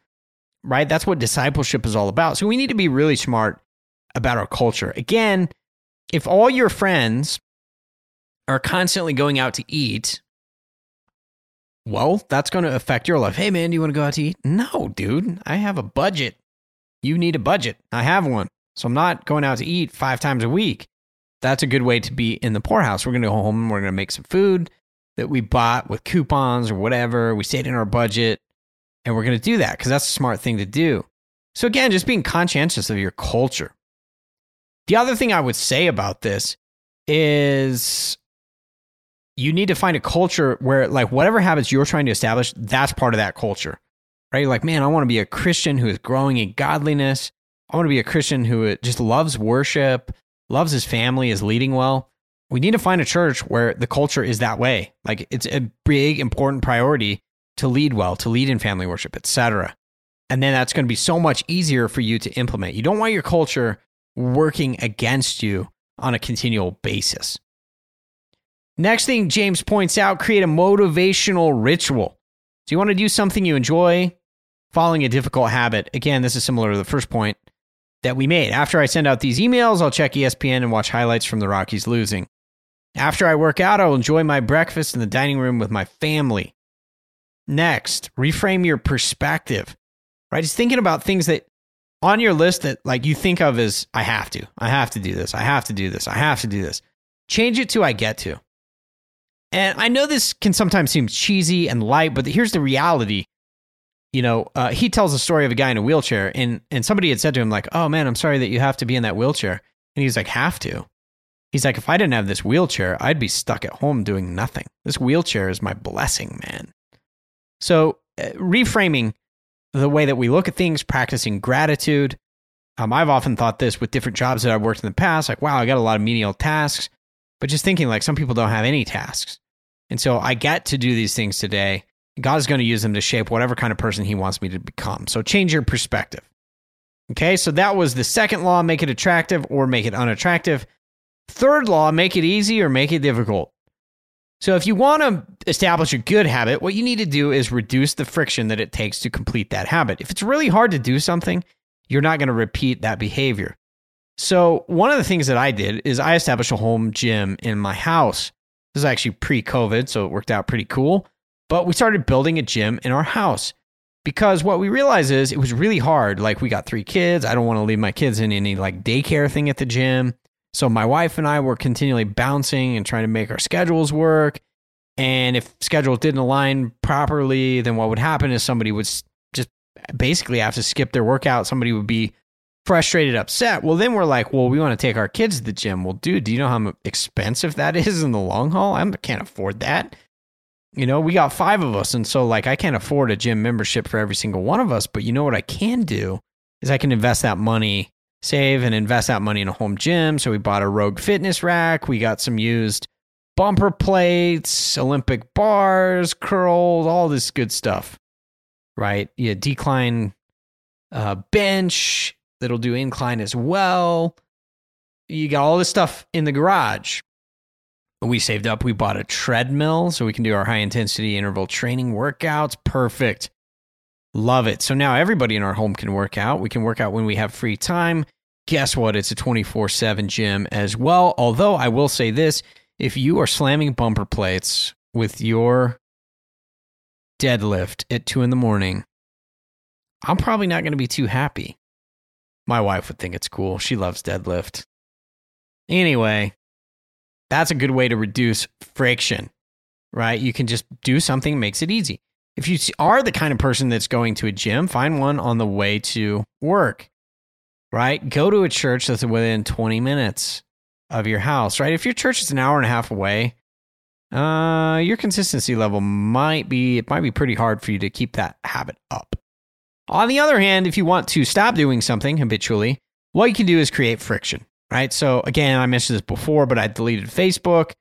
right? That's what discipleship is all about. So we need to be really smart about our culture. Again, if all your friends are constantly going out to eat well, that's going to affect your life. Hey, man, do you want to go out to eat? No, dude. I have a budget. You need a budget. I have one. So I'm not going out to eat five times a week. That's a good way to be in the poorhouse. We're going to go home and we're going to make some food that we bought with coupons or whatever. We stayed in our budget and we're going to do that because that's a smart thing to do. So, again, just being conscientious of your culture. The other thing I would say about this is you need to find a culture where like whatever habits you're trying to establish, that's part of that culture. Right? You're like, man, I want to be a Christian who is growing in godliness. I want to be a Christian who uh, just loves worship, loves his family, is leading well. We need to find a church where the culture is that way. Like it's a big important priority to lead well, to lead in family worship, etc. And then that's going to be so much easier for you to implement. You don't want your culture working against you on a continual basis. Next thing James points out create a motivational ritual. So you want to do something you enjoy, following a difficult habit. Again, this is similar to the first point that we made. After I send out these emails, I'll check ESPN and watch highlights from the Rockies losing. After I work out, I'll enjoy my breakfast in the dining room with my family. Next, reframe your perspective. Right? Just thinking about things that on your list that like you think of as I have to. I have to do this. I have to do this. I have to do this. Change it to I get to And I know this can sometimes seem cheesy and light, but here's the reality. You know, uh, he tells a story of a guy in a wheelchair, and and somebody had said to him like, "Oh man, I'm sorry that you have to be in that wheelchair," and he's like, "Have to." He's like, "If I didn't have this wheelchair, I'd be stuck at home doing nothing. This wheelchair is my blessing, man." So uh, reframing the way that we look at things, practicing gratitude. Um, I've often thought this with different jobs that I've worked in the past, like, wow, I got a lot of menial tasks, but just thinking like some people don't have any tasks. And so I get to do these things today. God is going to use them to shape whatever kind of person he wants me to become. So change your perspective. Okay, so that was the second law make it attractive or make it unattractive. Third law make it easy or make it difficult. So if you want to establish a good habit, what you need to do is reduce the friction that it takes to complete that habit. If it's really hard to do something, you're not going to repeat that behavior. So one of the things that I did is I established a home gym in my house. This is actually pre-COVID, so it worked out pretty cool. But we started building a gym in our house because what we realized is it was really hard. Like we got three kids. I don't want to leave my kids in any like daycare thing at the gym. So my wife and I were continually bouncing and trying to make our schedules work. And if schedules didn't align properly, then what would happen is somebody would just basically have to skip their workout. Somebody would be frustrated, upset. Well, then we're like, well, we want to take our kids to the gym. Well, dude, do you know how expensive that is in the long haul? I can't afford that. You know, we got five of us. And so, like, I can't afford a gym membership for every single one of us. But you know what I can do is I can invest that money save and invest that money in a home gym. So we bought a Rogue fitness rack. We got some used bumper plates, Olympic bars, curls, all this good stuff. Right? Yeah, decline uh, bench that'll do incline as well. You got all this stuff in the garage. We saved up. We bought a treadmill so we can do our high intensity interval training workouts. Perfect. Love it. So now everybody in our home can work out. We can work out when we have free time guess what? It's a 24 7 gym as well. Although I will say this if you are slamming bumper plates with your deadlift at two in the morning, I'm probably not going to be too happy. My wife would think it's cool. She loves deadlift. Anyway, that's a good way to reduce friction, right? You can just do something makes it easy. If you are the kind of person that's going to a gym, find one on the way to work right? Go to a church that's within 20 minutes of your house, right? If your church is an hour and a half away, uh, your consistency level might be it might be pretty hard for you to keep that habit up. On the other hand, if you want to stop doing something habitually, what you can do is create friction, right? So again, I mentioned this before, but I deleted Facebook,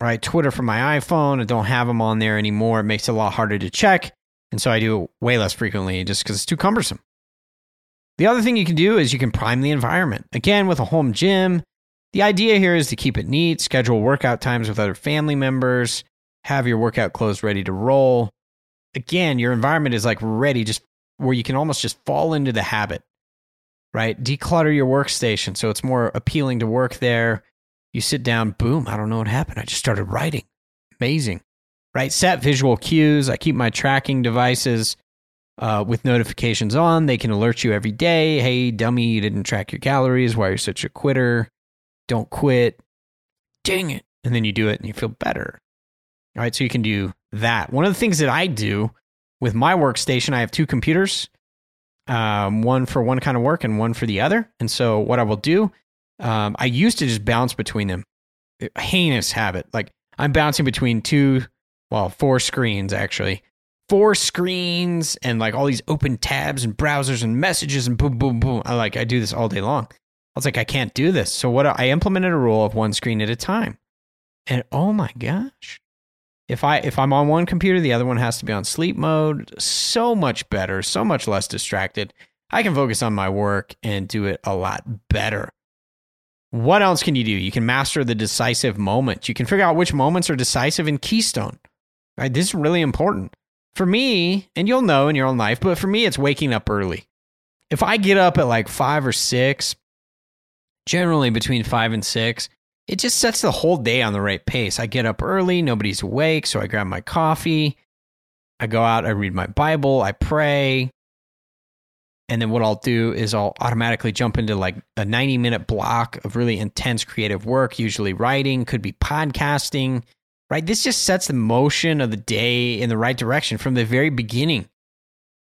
right? Twitter from my iPhone. I don't have them on there anymore. It makes it a lot harder to check. And so I do it way less frequently just because it's too cumbersome. The other thing you can do is you can prime the environment. Again, with a home gym, the idea here is to keep it neat, schedule workout times with other family members, have your workout clothes ready to roll. Again, your environment is like ready, just where you can almost just fall into the habit, right? Declutter your workstation so it's more appealing to work there. You sit down, boom, I don't know what happened. I just started writing. Amazing, right? Set visual cues. I keep my tracking devices uh, with notifications on. They can alert you every day. Hey, dummy, you didn't track your calories. Why are you're such a quitter? Don't quit. Dang it. And then you do it and you feel better. All right. So you can do that. One of the things that I do with my workstation, I have two computers, um, one for one kind of work and one for the other. And so what I will do, um, I used to just bounce between them. Heinous habit. Like I'm bouncing between two, well, four screens actually four screens and like all these open tabs and browsers and messages and boom, boom, boom. I like, I do this all day long. I was like, I can't do this. So what I implemented a rule of one screen at a time. And oh my gosh. If I if I'm on one computer, the other one has to be on sleep mode. So much better, so much less distracted. I can focus on my work and do it a lot better. What else can you do? You can master the decisive moment. You can figure out which moments are decisive in Keystone. Right? This is really important. For me, and you'll know in your own life, but for me, it's waking up early. If I get up at like five or six, generally between five and six, it just sets the whole day on the right pace. I get up early, nobody's awake, so I grab my coffee. I go out, I read my Bible, I pray. And then what I'll do is I'll automatically jump into like a 90 minute block of really intense creative work, usually writing, could be podcasting, right? This just sets the motion of the day in the right direction from the very beginning,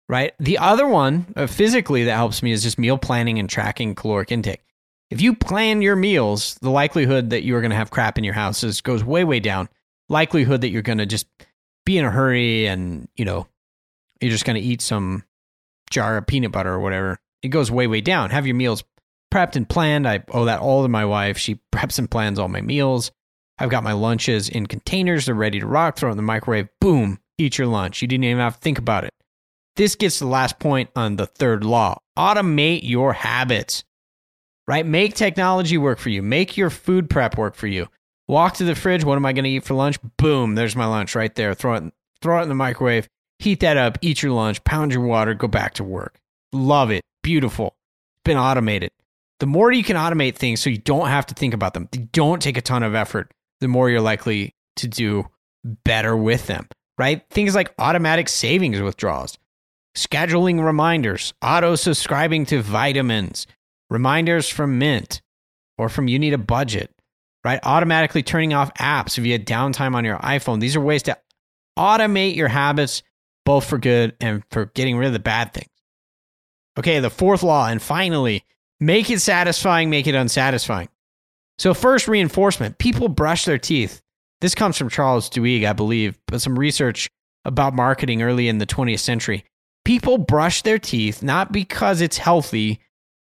right? The other one uh, physically that helps me is just meal planning and tracking caloric intake. If you plan your meals, the likelihood that you're going to have crap in your house is, goes way, way down. Likelihood that you're going to just be in a hurry and, you know, you're just going to eat some jar of peanut butter or whatever, it goes way, way down. Have your meals prepped and planned. I owe that all to my wife. She (laughs) preps and plans all my meals. I've got my lunches in containers. They're ready to rock. Throw it in the microwave. Boom. Eat your lunch. You didn't even have to think about it. This gets the last point on the third law automate your habits, right? Make technology work for you. Make your food prep work for you. Walk to the fridge. What am I going to eat for lunch? Boom. There's my lunch right there. Throw it, throw it in the microwave. Heat that up. Eat your lunch. Pound your water. Go back to work. Love it. Beautiful. It's been automated. The more you can automate things so you don't have to think about them, they don't take a ton of effort the more you're likely to do better with them, right? Things like automatic savings withdrawals, scheduling reminders, auto subscribing to vitamins, reminders from Mint or from You Need a Budget, right? Automatically turning off apps if you had downtime on your iPhone. These are ways to automate your habits, both for good and for getting rid of the bad things. Okay, the fourth law, and finally, make it satisfying, make it unsatisfying. So, first reinforcement people brush their teeth. This comes from Charles Duhigg, I believe, but some research about marketing early in the 20th century. People brush their teeth not because it's healthy,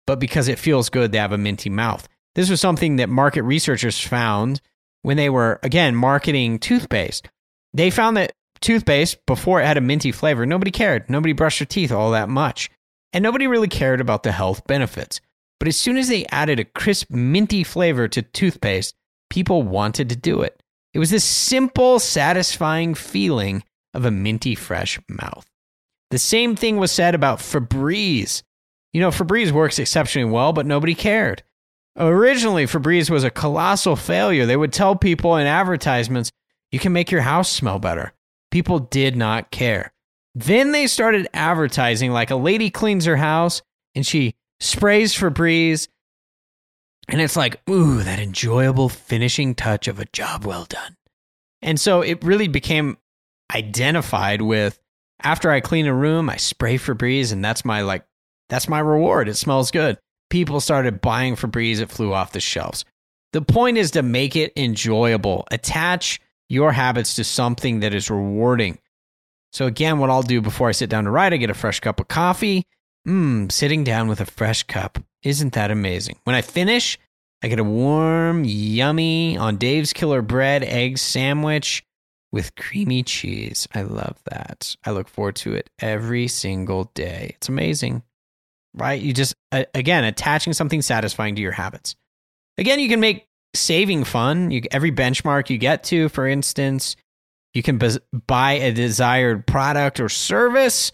but because it feels good. They have a minty mouth. This was something that market researchers found when they were, again, marketing toothpaste. They found that toothpaste, before it had a minty flavor, nobody cared. Nobody brushed their teeth all that much. And nobody really cared about the health benefits. But as soon as they added a crisp, minty flavor to toothpaste, people wanted to do it. It was this simple, satisfying feeling of a minty fresh mouth. The same thing was said about Febreze. You know, Febreze works exceptionally well, but nobody cared. Originally, Febreze was a colossal failure. They would tell people in advertisements, you can make your house smell better. People did not care. Then they started advertising like a lady cleans her house and she sprays Febreze, and it's like, ooh, that enjoyable finishing touch of a job well done. And so it really became identified with after I clean a room, I spray Febreze, and that's my like, that's my reward. It smells good. People started buying Febreze, it flew off the shelves. The point is to make it enjoyable. Attach your habits to something that is rewarding. So, again, what I'll do before I sit down to write, I get a fresh cup of coffee. Mmm, sitting down with a fresh cup. Isn't that amazing? When I finish, I get a warm, yummy, on Dave's Killer Bread egg sandwich with creamy cheese. I love that. I look forward to it every single day. It's amazing, right? You just, again, attaching something satisfying to your habits. Again, you can make saving fun. You, every benchmark you get to, for instance, you can buy a desired product or service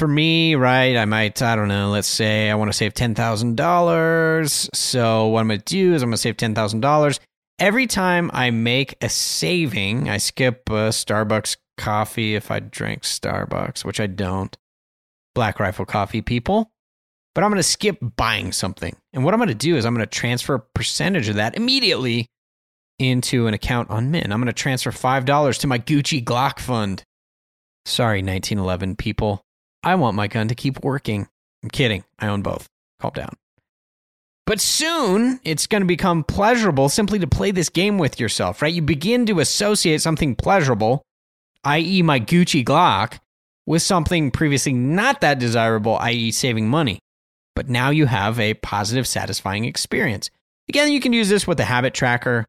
for me, right, I might, I don't know, let's say I want to save $10,000. So what I'm going to do is I'm going to save $10,000. Every time I make a saving, I skip a Starbucks coffee if I drink Starbucks, which I don't. Black Rifle Coffee people. But I'm going to skip buying something. And what I'm going to do is I'm going to transfer a percentage of that immediately into an account on Mint. I'm going to transfer $5 to my Gucci Glock fund. Sorry, 1911 people. I want my gun to keep working. I'm kidding. I own both. Calm down. But soon it's going to become pleasurable simply to play this game with yourself, right? You begin to associate something pleasurable, i.e., my Gucci Glock, with something previously not that desirable, i.e., saving money. But now you have a positive, satisfying experience. Again, you can use this with the habit tracker.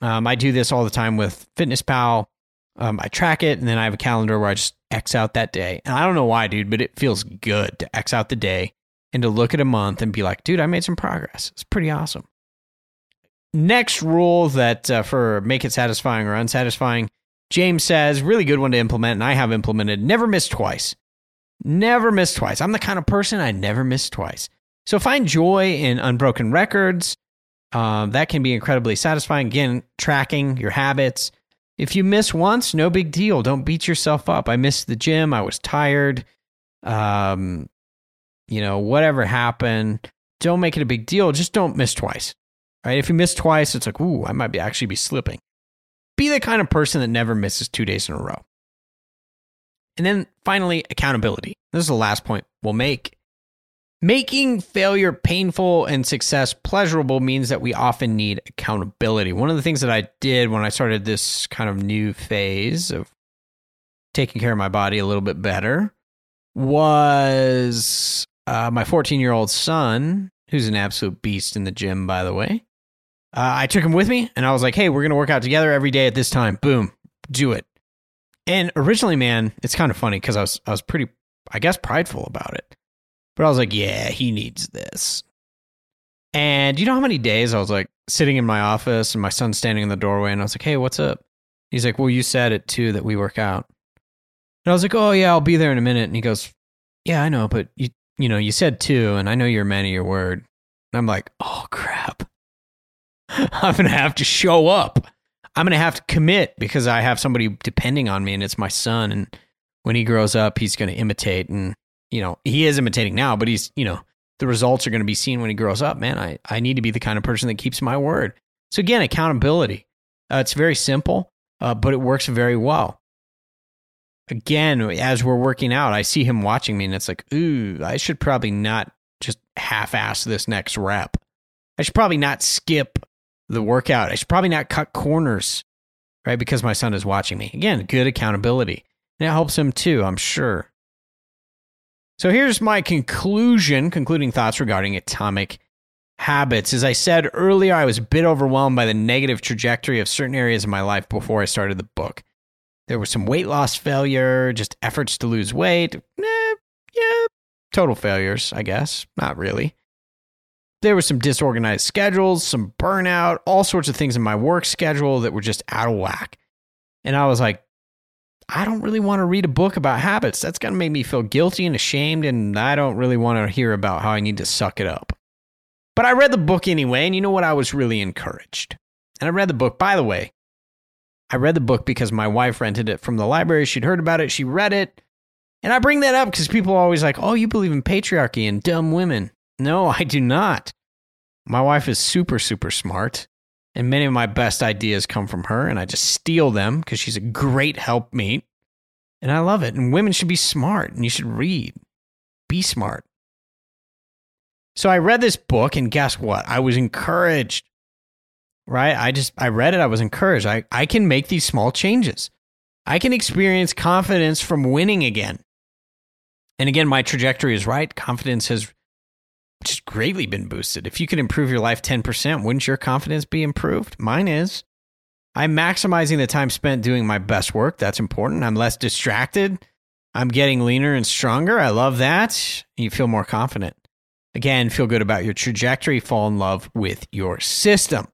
Um, I do this all the time with Fitness Pal. Um, I track it, and then I have a calendar where I just X out that day. And I don't know why, dude, but it feels good to X out the day and to look at a month and be like, dude, I made some progress. It's pretty awesome. Next rule that uh, for make it satisfying or unsatisfying, James says, really good one to implement, and I have implemented never miss twice. Never miss twice. I'm the kind of person I never miss twice. So find joy in unbroken records. Um, that can be incredibly satisfying. Again, tracking your habits, if you miss once, no big deal. Don't beat yourself up. I missed the gym. I was tired. Um, you know, whatever happened, don't make it a big deal. Just don't miss twice. Right? If you miss twice, it's like, ooh, I might be actually be slipping. be the kind of person that never misses two days in a row. And then finally, accountability. This is the last point we'll make. Making failure painful and success pleasurable means that we often need accountability. One of the things that I did when I started this kind of new phase of taking care of my body a little bit better was uh, my 14 year old son, who's an absolute beast in the gym, by the way. Uh, I took him with me and I was like, hey, we're going to work out together every day at this time. Boom, do it. And originally, man, it's kind of funny because I was, I was pretty, I guess, prideful about it. But I was like, yeah, he needs this. And you know how many days I was like sitting in my office and my son's standing in the doorway and I was like, hey, what's up? He's like, well, you said it too that we work out. And I was like, oh, yeah, I'll be there in a minute. And he goes, yeah, I know, but you, you know, you said two and I know you're a man of your word. And I'm like, oh, crap. (laughs) I'm going to have to show up. I'm going to have to commit because I have somebody depending on me and it's my son. And when he grows up, he's going to imitate. And, you know, he is imitating now, but he's, you know, the results are going to be seen when he grows up. Man, I, I need to be the kind of person that keeps my word. So, again, accountability. Uh, it's very simple, uh, but it works very well. Again, as we're working out, I see him watching me and it's like, ooh, I should probably not just half ass this next rep. I should probably not skip the workout. I should probably not cut corners, right? Because my son is watching me. Again, good accountability. And it helps him too, I'm sure. So here's my conclusion, concluding thoughts regarding atomic habits. As I said earlier, I was a bit overwhelmed by the negative trajectory of certain areas of my life before I started the book. There was some weight loss failure, just efforts to lose weight. Eh, yeah, total failures, I guess. Not really. There was some disorganized schedules, some burnout, all sorts of things in my work schedule that were just out of whack. And I was like, I don't really want to read a book about habits. That's going to make me feel guilty and ashamed, and I don't really want to hear about how I need to suck it up. But I read the book anyway, and you know what? I was really encouraged. And I read the book, by the way. I read the book because my wife rented it from the library. She'd heard about it, she read it. And I bring that up because people are always like, oh, you believe in patriarchy and dumb women. No, I do not. My wife is super, super smart, and many of my best ideas come from her, and I just steal them because she's a great helpmeet. And I love it. And women should be smart, and you should read. Be smart. So I read this book, and guess what? I was encouraged, right? I just, I read it, I was encouraged. I, I can make these small changes. I can experience confidence from winning again. And again, my trajectory is right. Confidence has just greatly been boosted. If you could improve your life 10%, wouldn't your confidence be improved? Mine is. I'm maximizing the time spent doing my best work. That's important. I'm less distracted. I'm getting leaner and stronger. I love that. You feel more confident. Again, feel good about your trajectory. Fall in love with your system.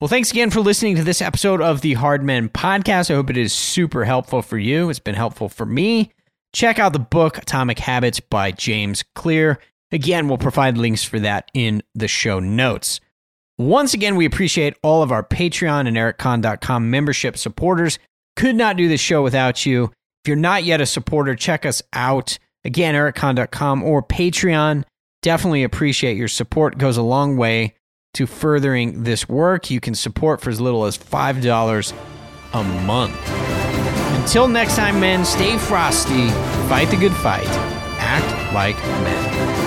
Well, thanks again for listening to this episode of the Hard Men podcast. I hope it is super helpful for you. It's been helpful for me. Check out the book Atomic Habits by James Clear. Again, we'll provide links for that in the show notes. Once again, we appreciate all of our Patreon and ericcon.com membership supporters. Could not do this show without you. If you're not yet a supporter, check us out. Again, ericcon.com or Patreon. Definitely appreciate your support. It goes a long way to furthering this work. You can support for as little as $5 a month. Until next time, men, stay frosty, fight the good fight, act like men.